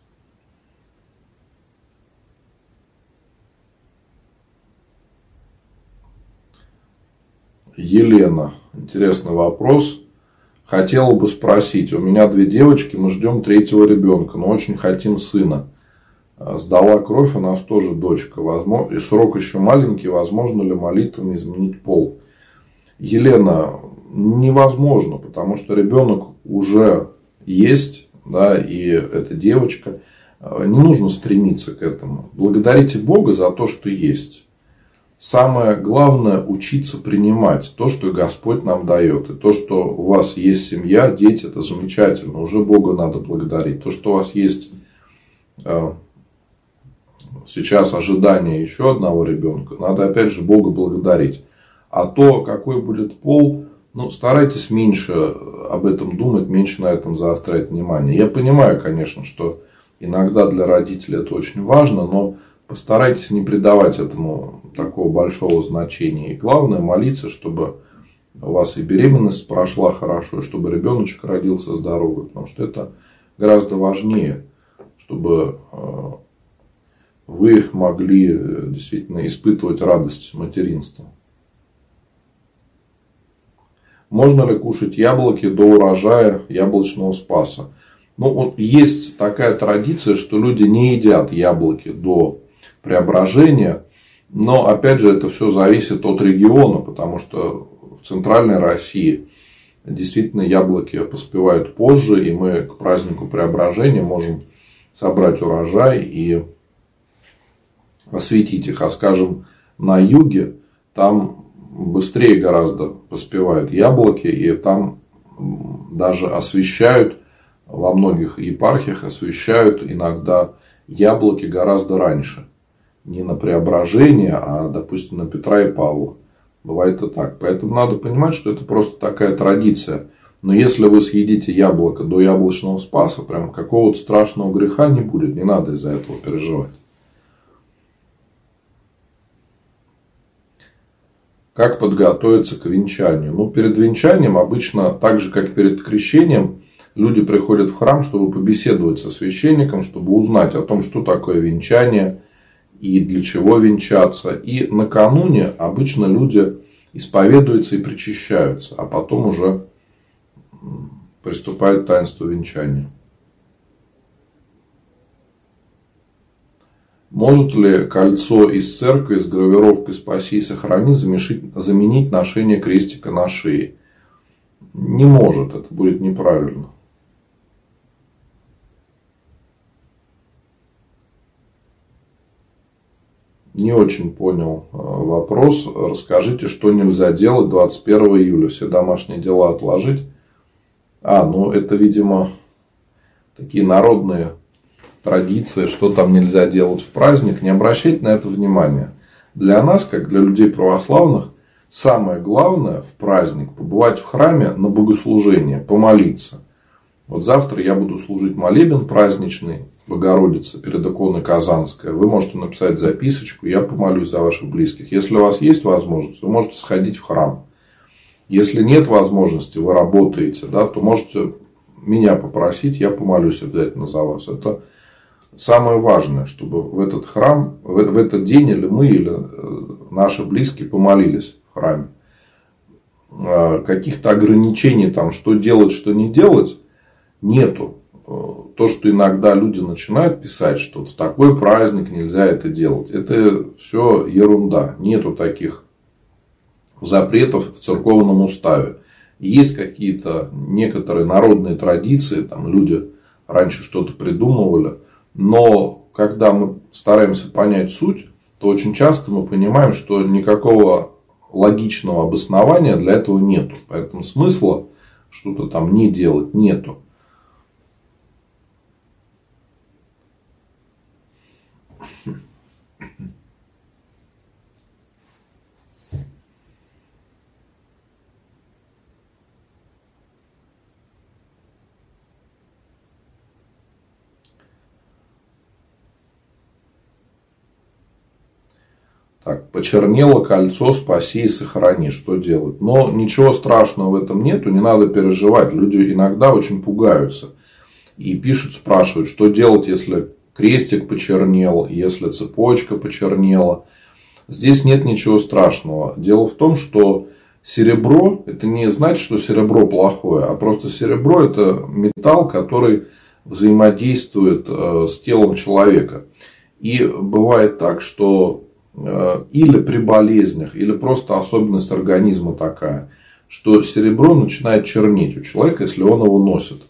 Елена. Интересный вопрос. Хотела бы спросить. У меня две девочки, мы ждем третьего ребенка, но очень хотим сына. Сдала кровь, у нас тоже дочка. И срок еще маленький, возможно ли молитвами изменить пол? Елена, невозможно, потому что ребенок уже есть, да, и эта девочка. Не нужно стремиться к этому. Благодарите Бога за то, что есть. Самое главное учиться принимать то, что Господь нам дает. И то, что у вас есть семья, дети, это замечательно. Уже Бога надо благодарить. То, что у вас есть э, сейчас ожидание еще одного ребенка, надо опять же Бога благодарить. А то, какой будет пол, ну, старайтесь меньше об этом думать, меньше на этом заострять внимание. Я понимаю, конечно, что иногда для родителей это очень важно, но постарайтесь не придавать этому такого большого значения. И главное молиться, чтобы у вас и беременность прошла хорошо, и чтобы ребеночек родился здоровый. Потому что это гораздо важнее, чтобы э, вы могли э, действительно испытывать радость материнства. Можно ли кушать яблоки до урожая яблочного спаса? Ну, вот есть такая традиция, что люди не едят яблоки до преображения. Но, опять же, это все зависит от региона, потому что в центральной России действительно яблоки поспевают позже, и мы к празднику преображения можем собрать урожай и осветить их. А скажем, на юге там быстрее гораздо поспевают яблоки, и там даже освещают во многих епархиях освещают иногда яблоки гораздо раньше не на преображение, а, допустим, на Петра и Павла. Бывает и так. Поэтому надо понимать, что это просто такая традиция. Но если вы съедите яблоко до яблочного спаса, прям какого-то страшного греха не будет. Не надо из-за этого переживать. Как подготовиться к венчанию? Ну, перед венчанием обычно, так же, как перед крещением, люди приходят в храм, чтобы побеседовать со священником, чтобы узнать о том, что такое венчание, и для чего венчаться. И накануне обычно люди исповедуются и причащаются, а потом уже приступают к таинству венчания. Может ли кольцо из церкви с гравировкой «Спаси и сохрани» заменить ношение крестика на шее? Не может, это будет неправильно. Не очень понял э, вопрос. Расскажите, что нельзя делать 21 июля. Все домашние дела отложить. А, ну это, видимо, такие народные традиции, что там нельзя делать в праздник. Не обращайте на это внимания. Для нас, как для людей православных, самое главное в праздник побывать в храме на богослужение, помолиться. Вот завтра я буду служить молебен праздничный Богородица перед иконой Казанская, вы можете написать записочку, я помолюсь за ваших близких. Если у вас есть возможность, вы можете сходить в храм. Если нет возможности, вы работаете, да, то можете меня попросить, я помолюсь обязательно за вас. Это самое важное, чтобы в этот храм, в этот день или мы, или э, наши близкие помолились в храме. А, каких-то ограничений, там, что делать, что не делать, нету. Э, то, что иногда люди начинают писать, что в такой праздник нельзя это делать, это все ерунда. Нету таких запретов в церковном уставе. Есть какие-то некоторые народные традиции, там люди раньше что-то придумывали, но когда мы стараемся понять суть, то очень часто мы понимаем, что никакого логичного обоснования для этого нету. Поэтому смысла что-то там не делать нету. Так, почернело кольцо, спаси и сохрани, что делать. Но ничего страшного в этом нету, не надо переживать. Люди иногда очень пугаются. И пишут, спрашивают, что делать, если крестик почернел, если цепочка почернела. Здесь нет ничего страшного. Дело в том, что серебро, это не значит, что серебро плохое, а просто серебро это металл, который взаимодействует э, с телом человека. И бывает так, что или при болезнях, или просто особенность организма такая, что серебро начинает чернеть у человека, если он его носит.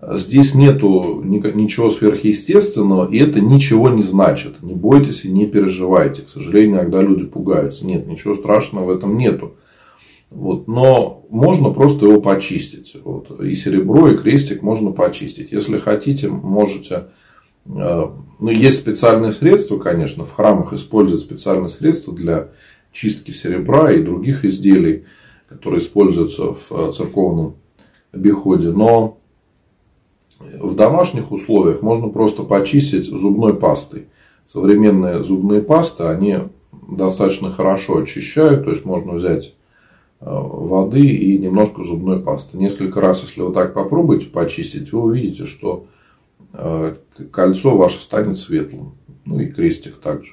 Здесь нету ничего сверхъестественного, и это ничего не значит. Не бойтесь и не переживайте. К сожалению, иногда люди пугаются. Нет, ничего страшного в этом нету. Вот, но можно просто его почистить. Вот, и серебро, и крестик можно почистить. Если хотите, можете. Э, ну, есть специальные средства, конечно, в храмах используют специальные средства для чистки серебра и других изделий, которые используются в э, церковном обиходе. Но в домашних условиях можно просто почистить зубной пастой. Современные зубные пасты, они достаточно хорошо очищают, то есть можно взять э, воды и немножко зубной пасты. Несколько раз, если вы так попробуете почистить, вы увидите, что кольцо ваше станет светлым. Ну и крестик также.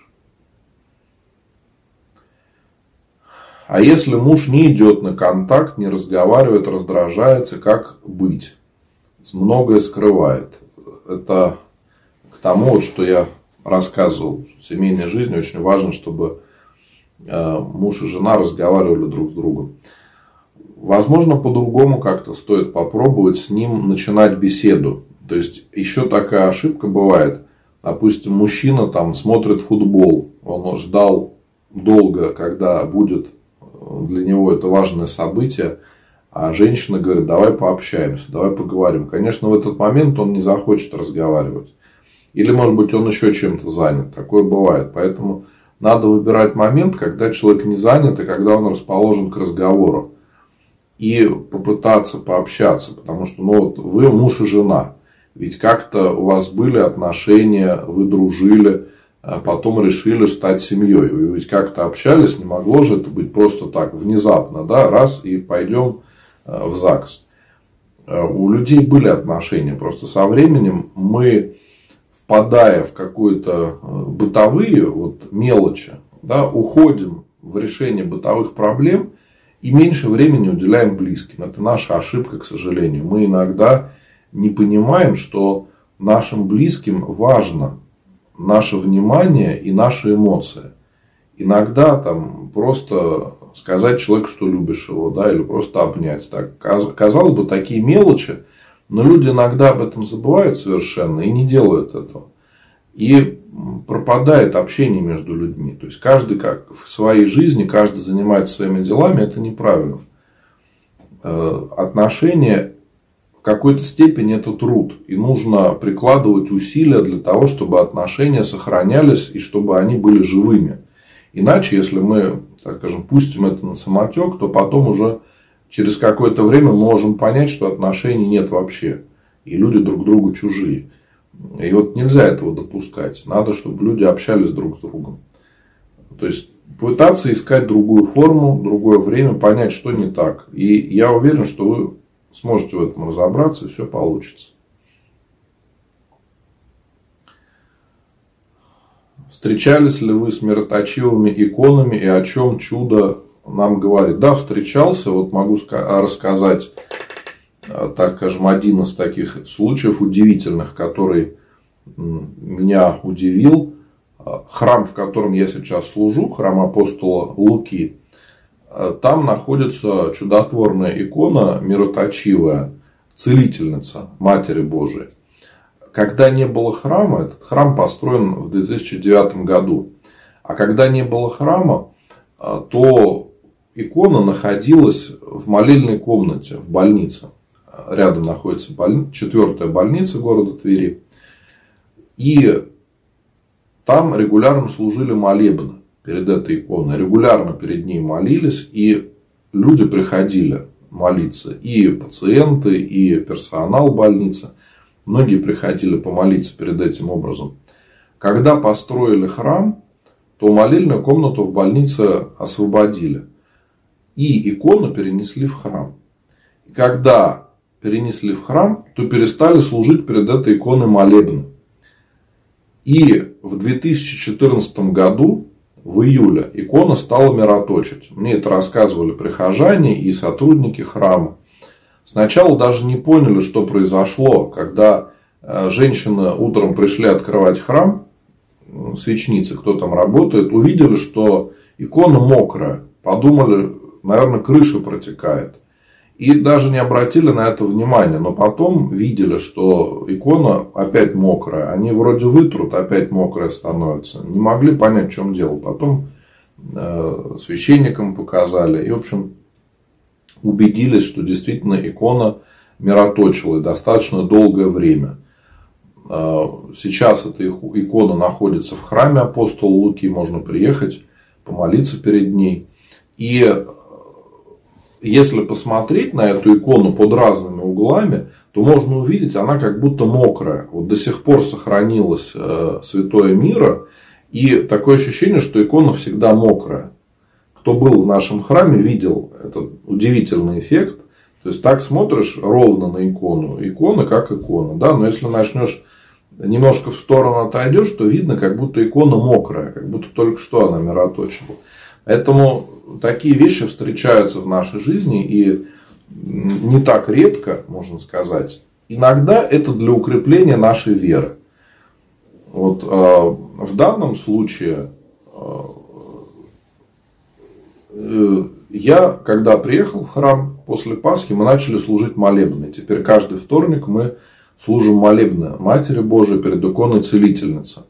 А если муж не идет на контакт, не разговаривает, раздражается, как быть? многое скрывает. Это к тому, что я рассказывал. В семейной жизни очень важно, чтобы э, муж и жена разговаривали друг с другом. Возможно, по-другому как-то стоит попробовать с ним начинать беседу. То есть, еще такая ошибка бывает. Допустим, мужчина там смотрит футбол. Он ждал долго, когда будет для него это важное событие. А женщина говорит, давай пообщаемся, давай поговорим. Конечно, в этот момент он не захочет разговаривать. Или, может быть, он еще чем-то занят. Такое бывает. Поэтому надо выбирать момент, когда человек не занят и когда он расположен к разговору. И попытаться пообщаться. Потому что ну, вот вы муж и жена. Ведь как-то у вас были отношения, вы дружили, а потом решили стать семьей. Вы ведь как-то общались, не могло же это быть просто так, внезапно, да, раз и пойдем Э, в ЗАГС. Э, у людей были отношения, просто со временем мы, впадая в какую-то э, бытовые вот, мелочи, да, уходим в решение бытовых проблем и меньше времени уделяем близким. Это наша ошибка, к сожалению. Мы иногда не понимаем, что нашим близким важно наше внимание и наши эмоции. Иногда там просто сказать человеку, что любишь его, да, или просто обнять. Так, казалось бы, такие мелочи, но люди иногда об этом забывают совершенно и не делают этого. И пропадает общение между людьми. То есть, каждый как в своей жизни, каждый занимается своими делами, это неправильно. Э, отношения какой-то степени это труд. И нужно прикладывать усилия для того, чтобы отношения сохранялись и чтобы они были живыми. Иначе, если мы так скажем, пустим это на самотек, то потом уже через какое-то время мы можем понять, что отношений нет вообще. И люди друг другу чужие. И вот нельзя этого допускать. Надо, чтобы люди общались друг с другом. То есть пытаться искать другую форму, другое время, понять, что не так. И я уверен, что вы сможете в этом разобраться, и все получится. Встречались ли вы с мироточивыми иконами и о чем чудо нам говорит? Да, встречался. Вот могу рассказать, э, так скажем, один из таких случаев удивительных, который меня удивил. Э, храм, в котором я сейчас служу, храм апостола Луки, там находится чудотворная икона мироточивая, целительница Матери Божией. Когда не было храма, этот храм построен в 2009 году. А когда не было храма, а, то икона находилась в молельной комнате в больнице. Рядом находится больница, четвертая больница города Твери. И там регулярно служили молебны перед этой иконой. Регулярно перед ней молились. И люди приходили молиться. И пациенты, и персонал больницы. Многие приходили помолиться перед этим образом. Когда построили храм, то молельную комнату в больнице освободили. И икону перенесли в храм. И когда перенесли в храм, то перестали служить перед этой иконой молебны. И в 2014 году, в июле, икона стала мироточить. Мне это рассказывали прихожане и сотрудники храма. Сначала даже не поняли, что произошло, когда э, женщины утром пришли открывать храм, свечницы, кто там работает, увидели, что икона мокрая. Подумали, наверное, крыша протекает. И даже не обратили на это внимания. Но потом видели, что икона опять мокрая. Они вроде вытрут, опять мокрая становится. Не могли понять, в чем дело. Потом э, священникам показали. И, в общем, убедились, что действительно икона мироточила достаточно долгое время. Э, сейчас эта икона находится в храме апостола Луки. Можно приехать, помолиться перед ней. И если посмотреть на эту икону под разными углами, то можно увидеть, она как будто мокрая. Вот до сих пор сохранилось э, святое мира. И такое ощущение, что икона всегда мокрая. Кто был в нашем храме, видел этот удивительный эффект. То есть так смотришь ровно на икону. Икона как икона. Да? Но если начнешь немножко в сторону отойдешь, то видно, как будто икона мокрая, как будто только что она мироточила. Поэтому такие вещи встречаются в нашей жизни и не так редко, можно сказать. Иногда это для укрепления нашей веры. Вот э, в данном случае э, я, когда приехал в храм после Пасхи, мы начали служить молебны. Теперь каждый вторник мы служим молебны Матери Божией перед иконой Целительницы.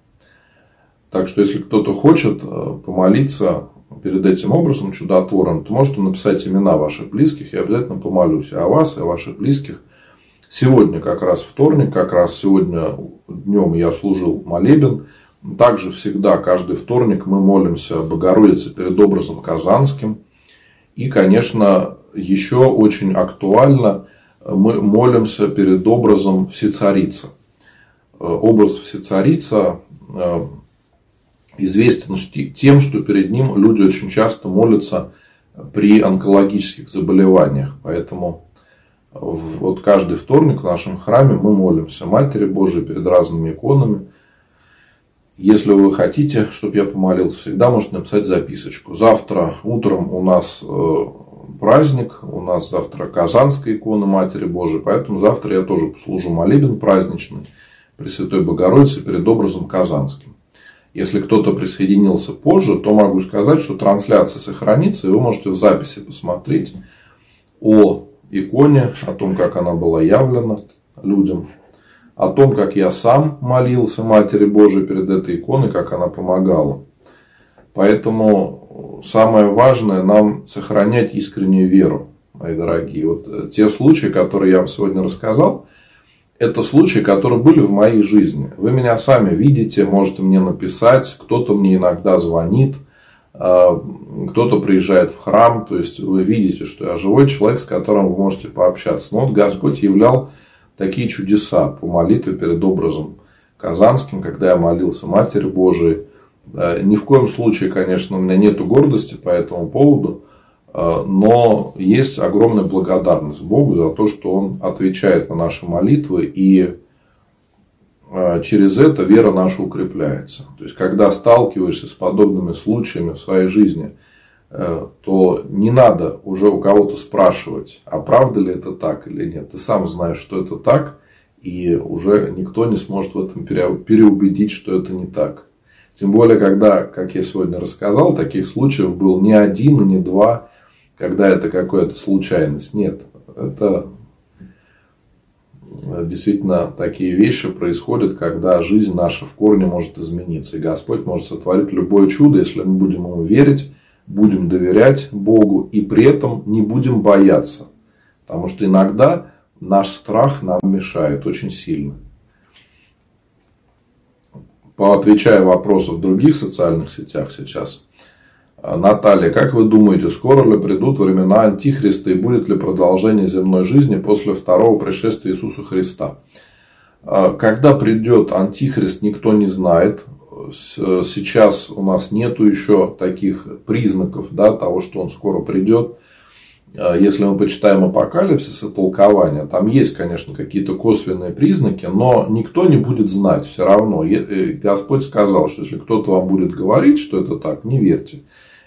Так что, если кто-то хочет э, помолиться перед этим образом чудотворным, то можете написать имена ваших близких, я обязательно помолюсь о вас и о ваших близких. Сегодня как раз вторник, как раз сегодня днем я служил молебен. Также всегда, каждый вторник мы молимся Богородице перед образом Казанским. И, конечно, еще очень актуально мы молимся перед образом Всецарица. Образ Всецарица э, известен тем, что перед ним люди очень часто молятся при онкологических заболеваниях. Поэтому вот каждый вторник в нашем храме мы молимся Матери Божией перед разными иконами. Если вы хотите, чтобы я помолился, всегда можете написать записочку. Завтра утром у нас э, праздник, у нас завтра Казанская икона Матери Божией, поэтому завтра я тоже послужу молебен праздничный Пресвятой Богородице перед образом Казанским. Если кто-то присоединился позже, то могу сказать, что трансляция сохранится, и вы можете в записи посмотреть о иконе, о том, как она была явлена людям, о том, как я сам молился Матери Божией перед этой иконой, как она помогала. Поэтому самое важное нам сохранять искреннюю веру, мои дорогие. Вот те случаи, которые я вам сегодня рассказал, это случаи, которые были в моей жизни. Вы меня сами видите, можете мне написать, кто-то мне иногда звонит, а, кто-то приезжает в храм, то есть вы видите, что я живой человек, с которым вы можете пообщаться. Но вот Господь являл такие чудеса по молитве перед образом Казанским, когда я молился Матери Божией. Ни в коем случае, конечно, у меня нет гордости по этому поводу, но есть огромная благодарность Богу за то, что Он отвечает на наши молитвы, и э, через это вера наша укрепляется. То есть, когда сталкиваешься с подобными случаями в своей жизни, э, то не надо уже у кого-то спрашивать, а правда ли это так или нет. Ты сам знаешь, что это так, и уже никто не сможет в этом переубедить, что это не так. Тем более, когда, как я сегодня рассказал, таких случаев был не один и не два, когда это какая-то случайность. Нет, это действительно такие вещи происходят, когда жизнь наша в корне может измениться. И Господь может сотворить любое чудо, если мы будем ему верить, будем доверять Богу и при этом не будем бояться. Потому что иногда наш страх нам мешает очень сильно. Поотвечая вопросы в других социальных сетях сейчас, Наталья, как вы думаете, скоро ли придут времена Антихриста и будет ли продолжение земной жизни после второго пришествия Иисуса Христа? А, когда придет Антихрист, никто не знает. сейчас у нас нету еще таких признаков да, того, что он скоро придет. А, если мы почитаем апокалипсис и толкование, там есть, конечно, какие-то косвенные признаки, но никто не будет знать все равно. Господь сказал, что если кто-то вам будет говорить, что это так, не верьте.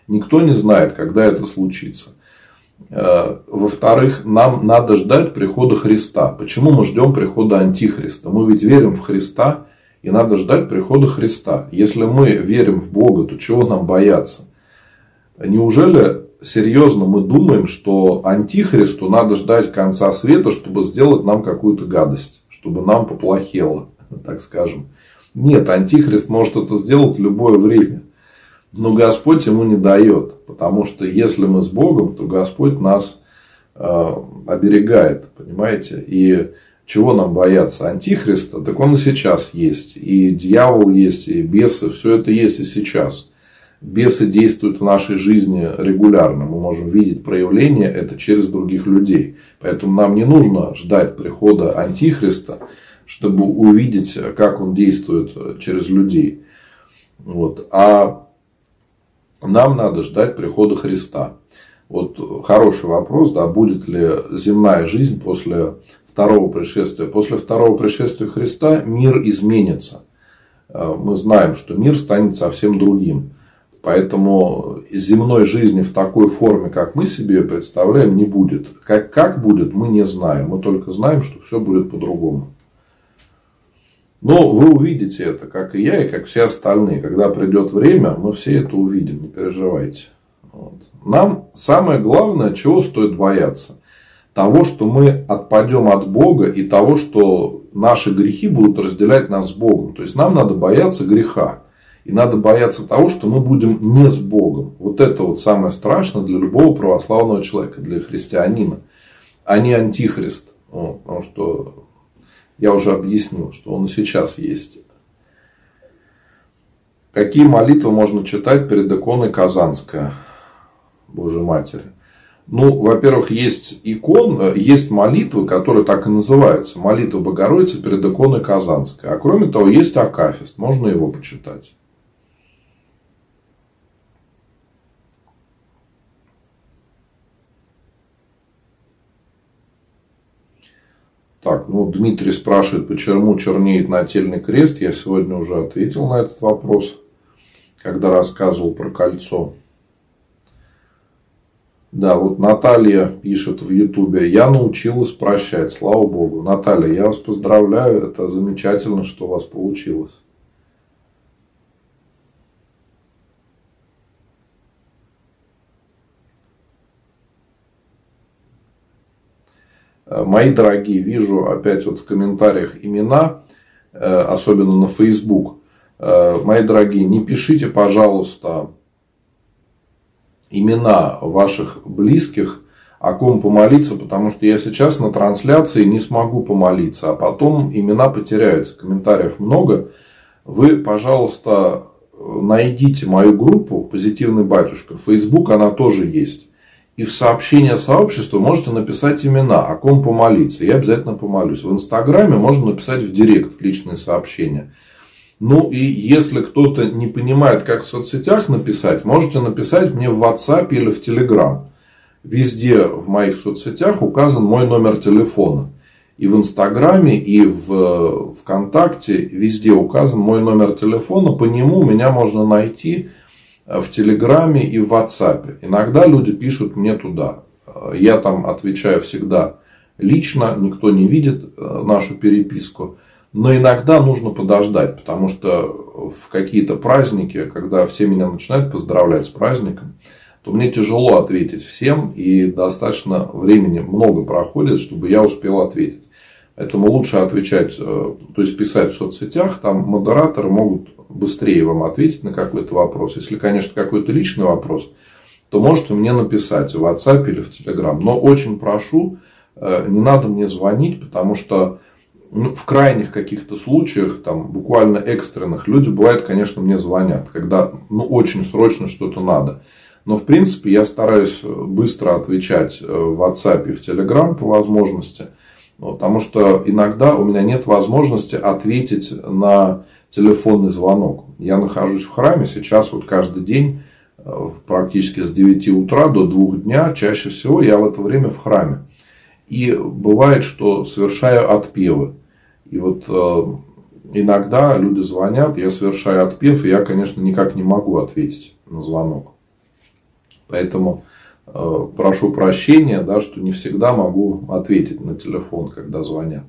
Никто не знает, когда это случится. А, во-вторых, нам надо ждать прихода Христа. Почему мы ждем прихода Антихриста? Мы ведь верим в Христа, и надо ждать прихода Христа. Если мы верим в Бога, то чего нам бояться? Неужели серьезно мы думаем, что антихристу надо ждать конца света, чтобы сделать нам какую-то гадость, чтобы нам поплохело, *laughs* так скажем. Нет, антихрист может это сделать в любое время. Но Господь ему не дает. Потому что если мы с Богом, то Господь нас э, оберегает. Понимаете? И чего нам бояться? Антихриста, так он и сейчас есть. И дьявол есть, и бесы, все это есть и сейчас бесы действуют в нашей жизни регулярно. Мы можем видеть проявление это через других людей. Поэтому нам не нужно ждать прихода Антихриста, чтобы увидеть, как он действует через людей. Вот. А нам надо ждать прихода Христа. Вот хороший вопрос, да, будет ли земная жизнь после второго пришествия. После второго пришествия Христа мир изменится. Мы знаем, что мир станет совсем другим. Поэтому земной жизни в такой форме, как мы себе ее представляем, не будет. Как, как будет, мы не знаем. Мы только знаем, что все будет по-другому. Но вы увидите это, как и я, и как все остальные. Когда придет время, мы все это увидим, не переживайте. Вот. Нам самое главное, чего стоит бояться? Того, что мы отпадем от Бога и того, что наши грехи будут разделять нас с Богом. То есть нам надо бояться греха. И надо бояться того, что мы будем не с Богом. Вот это вот самое страшное для любого православного человека, для христианина, а не антихрист. Вот, потому что я уже объяснил, что он и сейчас есть. Какие молитвы можно читать перед иконой Казанская Божьей Матери? Ну, во-первых, есть икон, есть молитвы, которые так и называются. Молитва Богородицы перед иконой Казанской. А кроме того, есть Акафист. Можно его почитать. Так, ну Дмитрий спрашивает, почему чернеет нательный крест. Я сегодня уже ответил на этот вопрос, когда рассказывал про кольцо. Да, вот Наталья пишет в Ютубе, я научилась прощать, слава Богу. Наталья, я вас поздравляю, это замечательно, что у вас получилось. Мои дорогие, вижу опять вот в комментариях имена, э, особенно на Facebook. Э, мои дорогие, не пишите, пожалуйста, имена ваших близких, о ком помолиться, потому что я сейчас на трансляции не смогу помолиться, а потом имена потеряются, комментариев много. Вы, пожалуйста, найдите мою группу «Позитивный батюшка». Facebook она тоже есть и в сообщение сообщества можете написать имена, о ком помолиться. Я обязательно помолюсь. В Инстаграме можно написать в директ в личные сообщения. Ну и если кто-то не понимает, как в соцсетях написать, можете написать мне в WhatsApp или в Telegram. Везде в моих соцсетях указан мой номер телефона. И в Инстаграме, и в ВКонтакте везде указан мой номер телефона. По нему меня можно найти в Телеграме и в WhatsApp. Иногда люди пишут мне туда. Я там отвечаю всегда лично, никто не видит э, нашу переписку. Но иногда нужно подождать, потому что в какие-то праздники, когда все меня начинают поздравлять с праздником, то мне тяжело ответить всем, и достаточно времени много проходит, чтобы я успел ответить. Поэтому лучше отвечать, э, то есть писать в соцсетях, там модераторы могут быстрее вам ответить на какой-то вопрос. Если, конечно, какой-то личный вопрос, то можете мне написать в WhatsApp или в Telegram. Но очень прошу, э, не надо мне звонить, потому что ну, в крайних каких-то случаях, там, буквально экстренных, люди, бывает, конечно, мне звонят, когда ну, очень срочно что-то надо. Но, в принципе, я стараюсь быстро отвечать э, в WhatsApp и в Telegram по возможности. Потому что иногда у меня нет возможности ответить на телефонный звонок. Я нахожусь в храме сейчас вот каждый день э, практически с 9 утра до 2 дня. Чаще всего я в это время в храме. И бывает, что совершаю отпевы. И вот э, иногда люди звонят, я совершаю отпев, и я, конечно, никак не могу ответить на звонок. Поэтому э, прошу прощения, да, что не всегда могу ответить на телефон, когда звонят.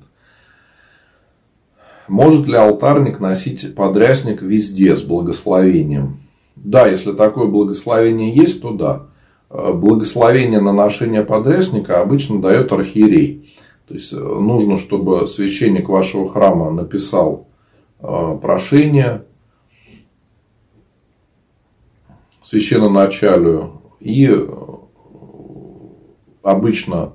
Может ли алтарник носить подрясник везде с благословением? Да, если такое благословение есть, то да. Э, благословение на ношение подрясника обычно дает архиерей. То есть нужно, чтобы священник вашего храма написал Э, прошение священноначалию. И э, обычно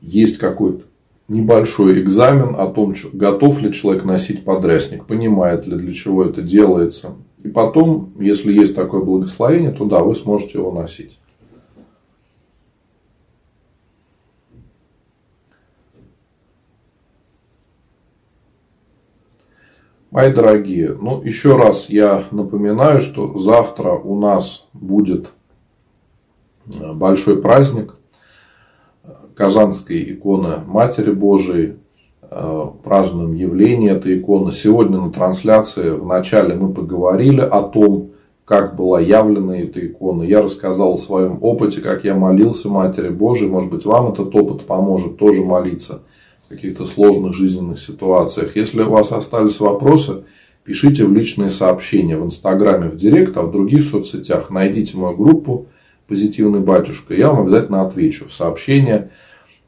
есть какой-то небольшой экзамен о том, готов ли человек носить подрясник, понимает ли, для чего это делается. И потом, если есть такое благословение, то да, вы сможете его носить. Мои дорогие, ну еще раз я напоминаю, что завтра у нас будет э, большой праздник Казанской иконы Матери Божией. Э, празднуем явление этой иконы. Сегодня на трансляции в начале мы поговорили о том, как была явлена эта икона. Я рассказал о своем опыте, как я молился Матери Божией. Может быть, вам этот опыт поможет тоже молиться каких-то сложных жизненных ситуациях. Если у вас остались вопросы, пишите в личные сообщения в Инстаграме, в Директ, а в других соцсетях найдите мою группу «Позитивный батюшка». Я вам обязательно отвечу в сообщения.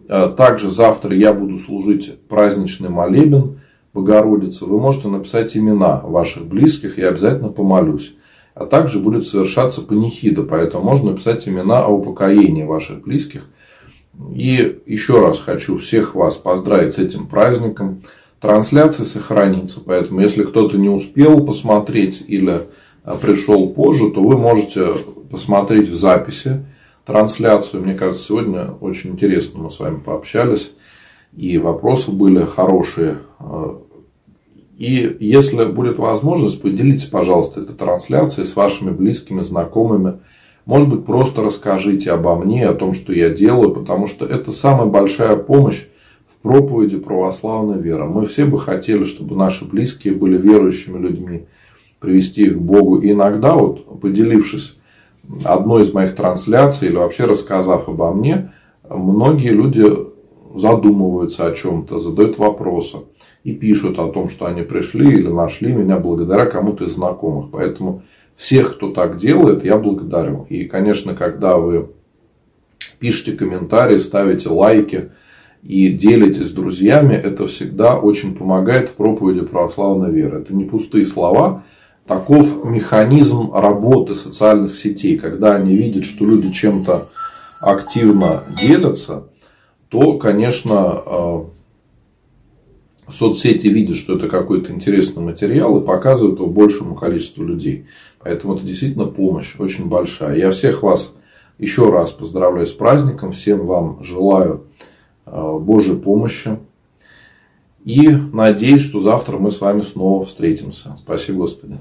Э, также завтра я буду служить праздничный молебен Богородицы. Вы можете написать имена ваших близких, я обязательно помолюсь. А также будет совершаться панихида, поэтому можно написать имена о упокоении ваших близких – и еще раз хочу всех вас поздравить с этим праздником. Трансляция сохранится, поэтому если кто-то не успел посмотреть или а, пришел позже, то вы можете посмотреть в записи трансляцию. Мне кажется, сегодня очень интересно мы с вами пообщались. И вопросы были хорошие. И если будет возможность, поделитесь, пожалуйста, этой трансляцией с вашими близкими, знакомыми. Может быть, просто расскажите обо мне, о том, что я делаю, потому что это самая большая помощь в проповеди православной веры. Мы все бы хотели, чтобы наши близкие были верующими людьми, привести их к Богу. И иногда, вот, поделившись одной из моих трансляций или вообще рассказав обо мне, многие люди задумываются о чем-то, задают вопросы и пишут о том, что они пришли или нашли меня благодаря кому-то из знакомых. Поэтому всех, кто так делает, я благодарю. И, конечно, когда вы пишете комментарии, ставите лайки и делитесь с друзьями, это всегда очень помогает в проповеди православной веры. Это не пустые слова. Таков механизм работы социальных сетей. Когда они видят, что люди чем-то активно делятся, то, конечно, э, соцсети видят, что это какой-то интересный материал и показывают его большему количеству людей. Поэтому это действительно помощь очень большая. Я всех вас еще раз поздравляю с праздником. Всем вам желаю э, Божьей помощи. И надеюсь, что завтра мы с вами снова встретимся. Спасибо, Господи.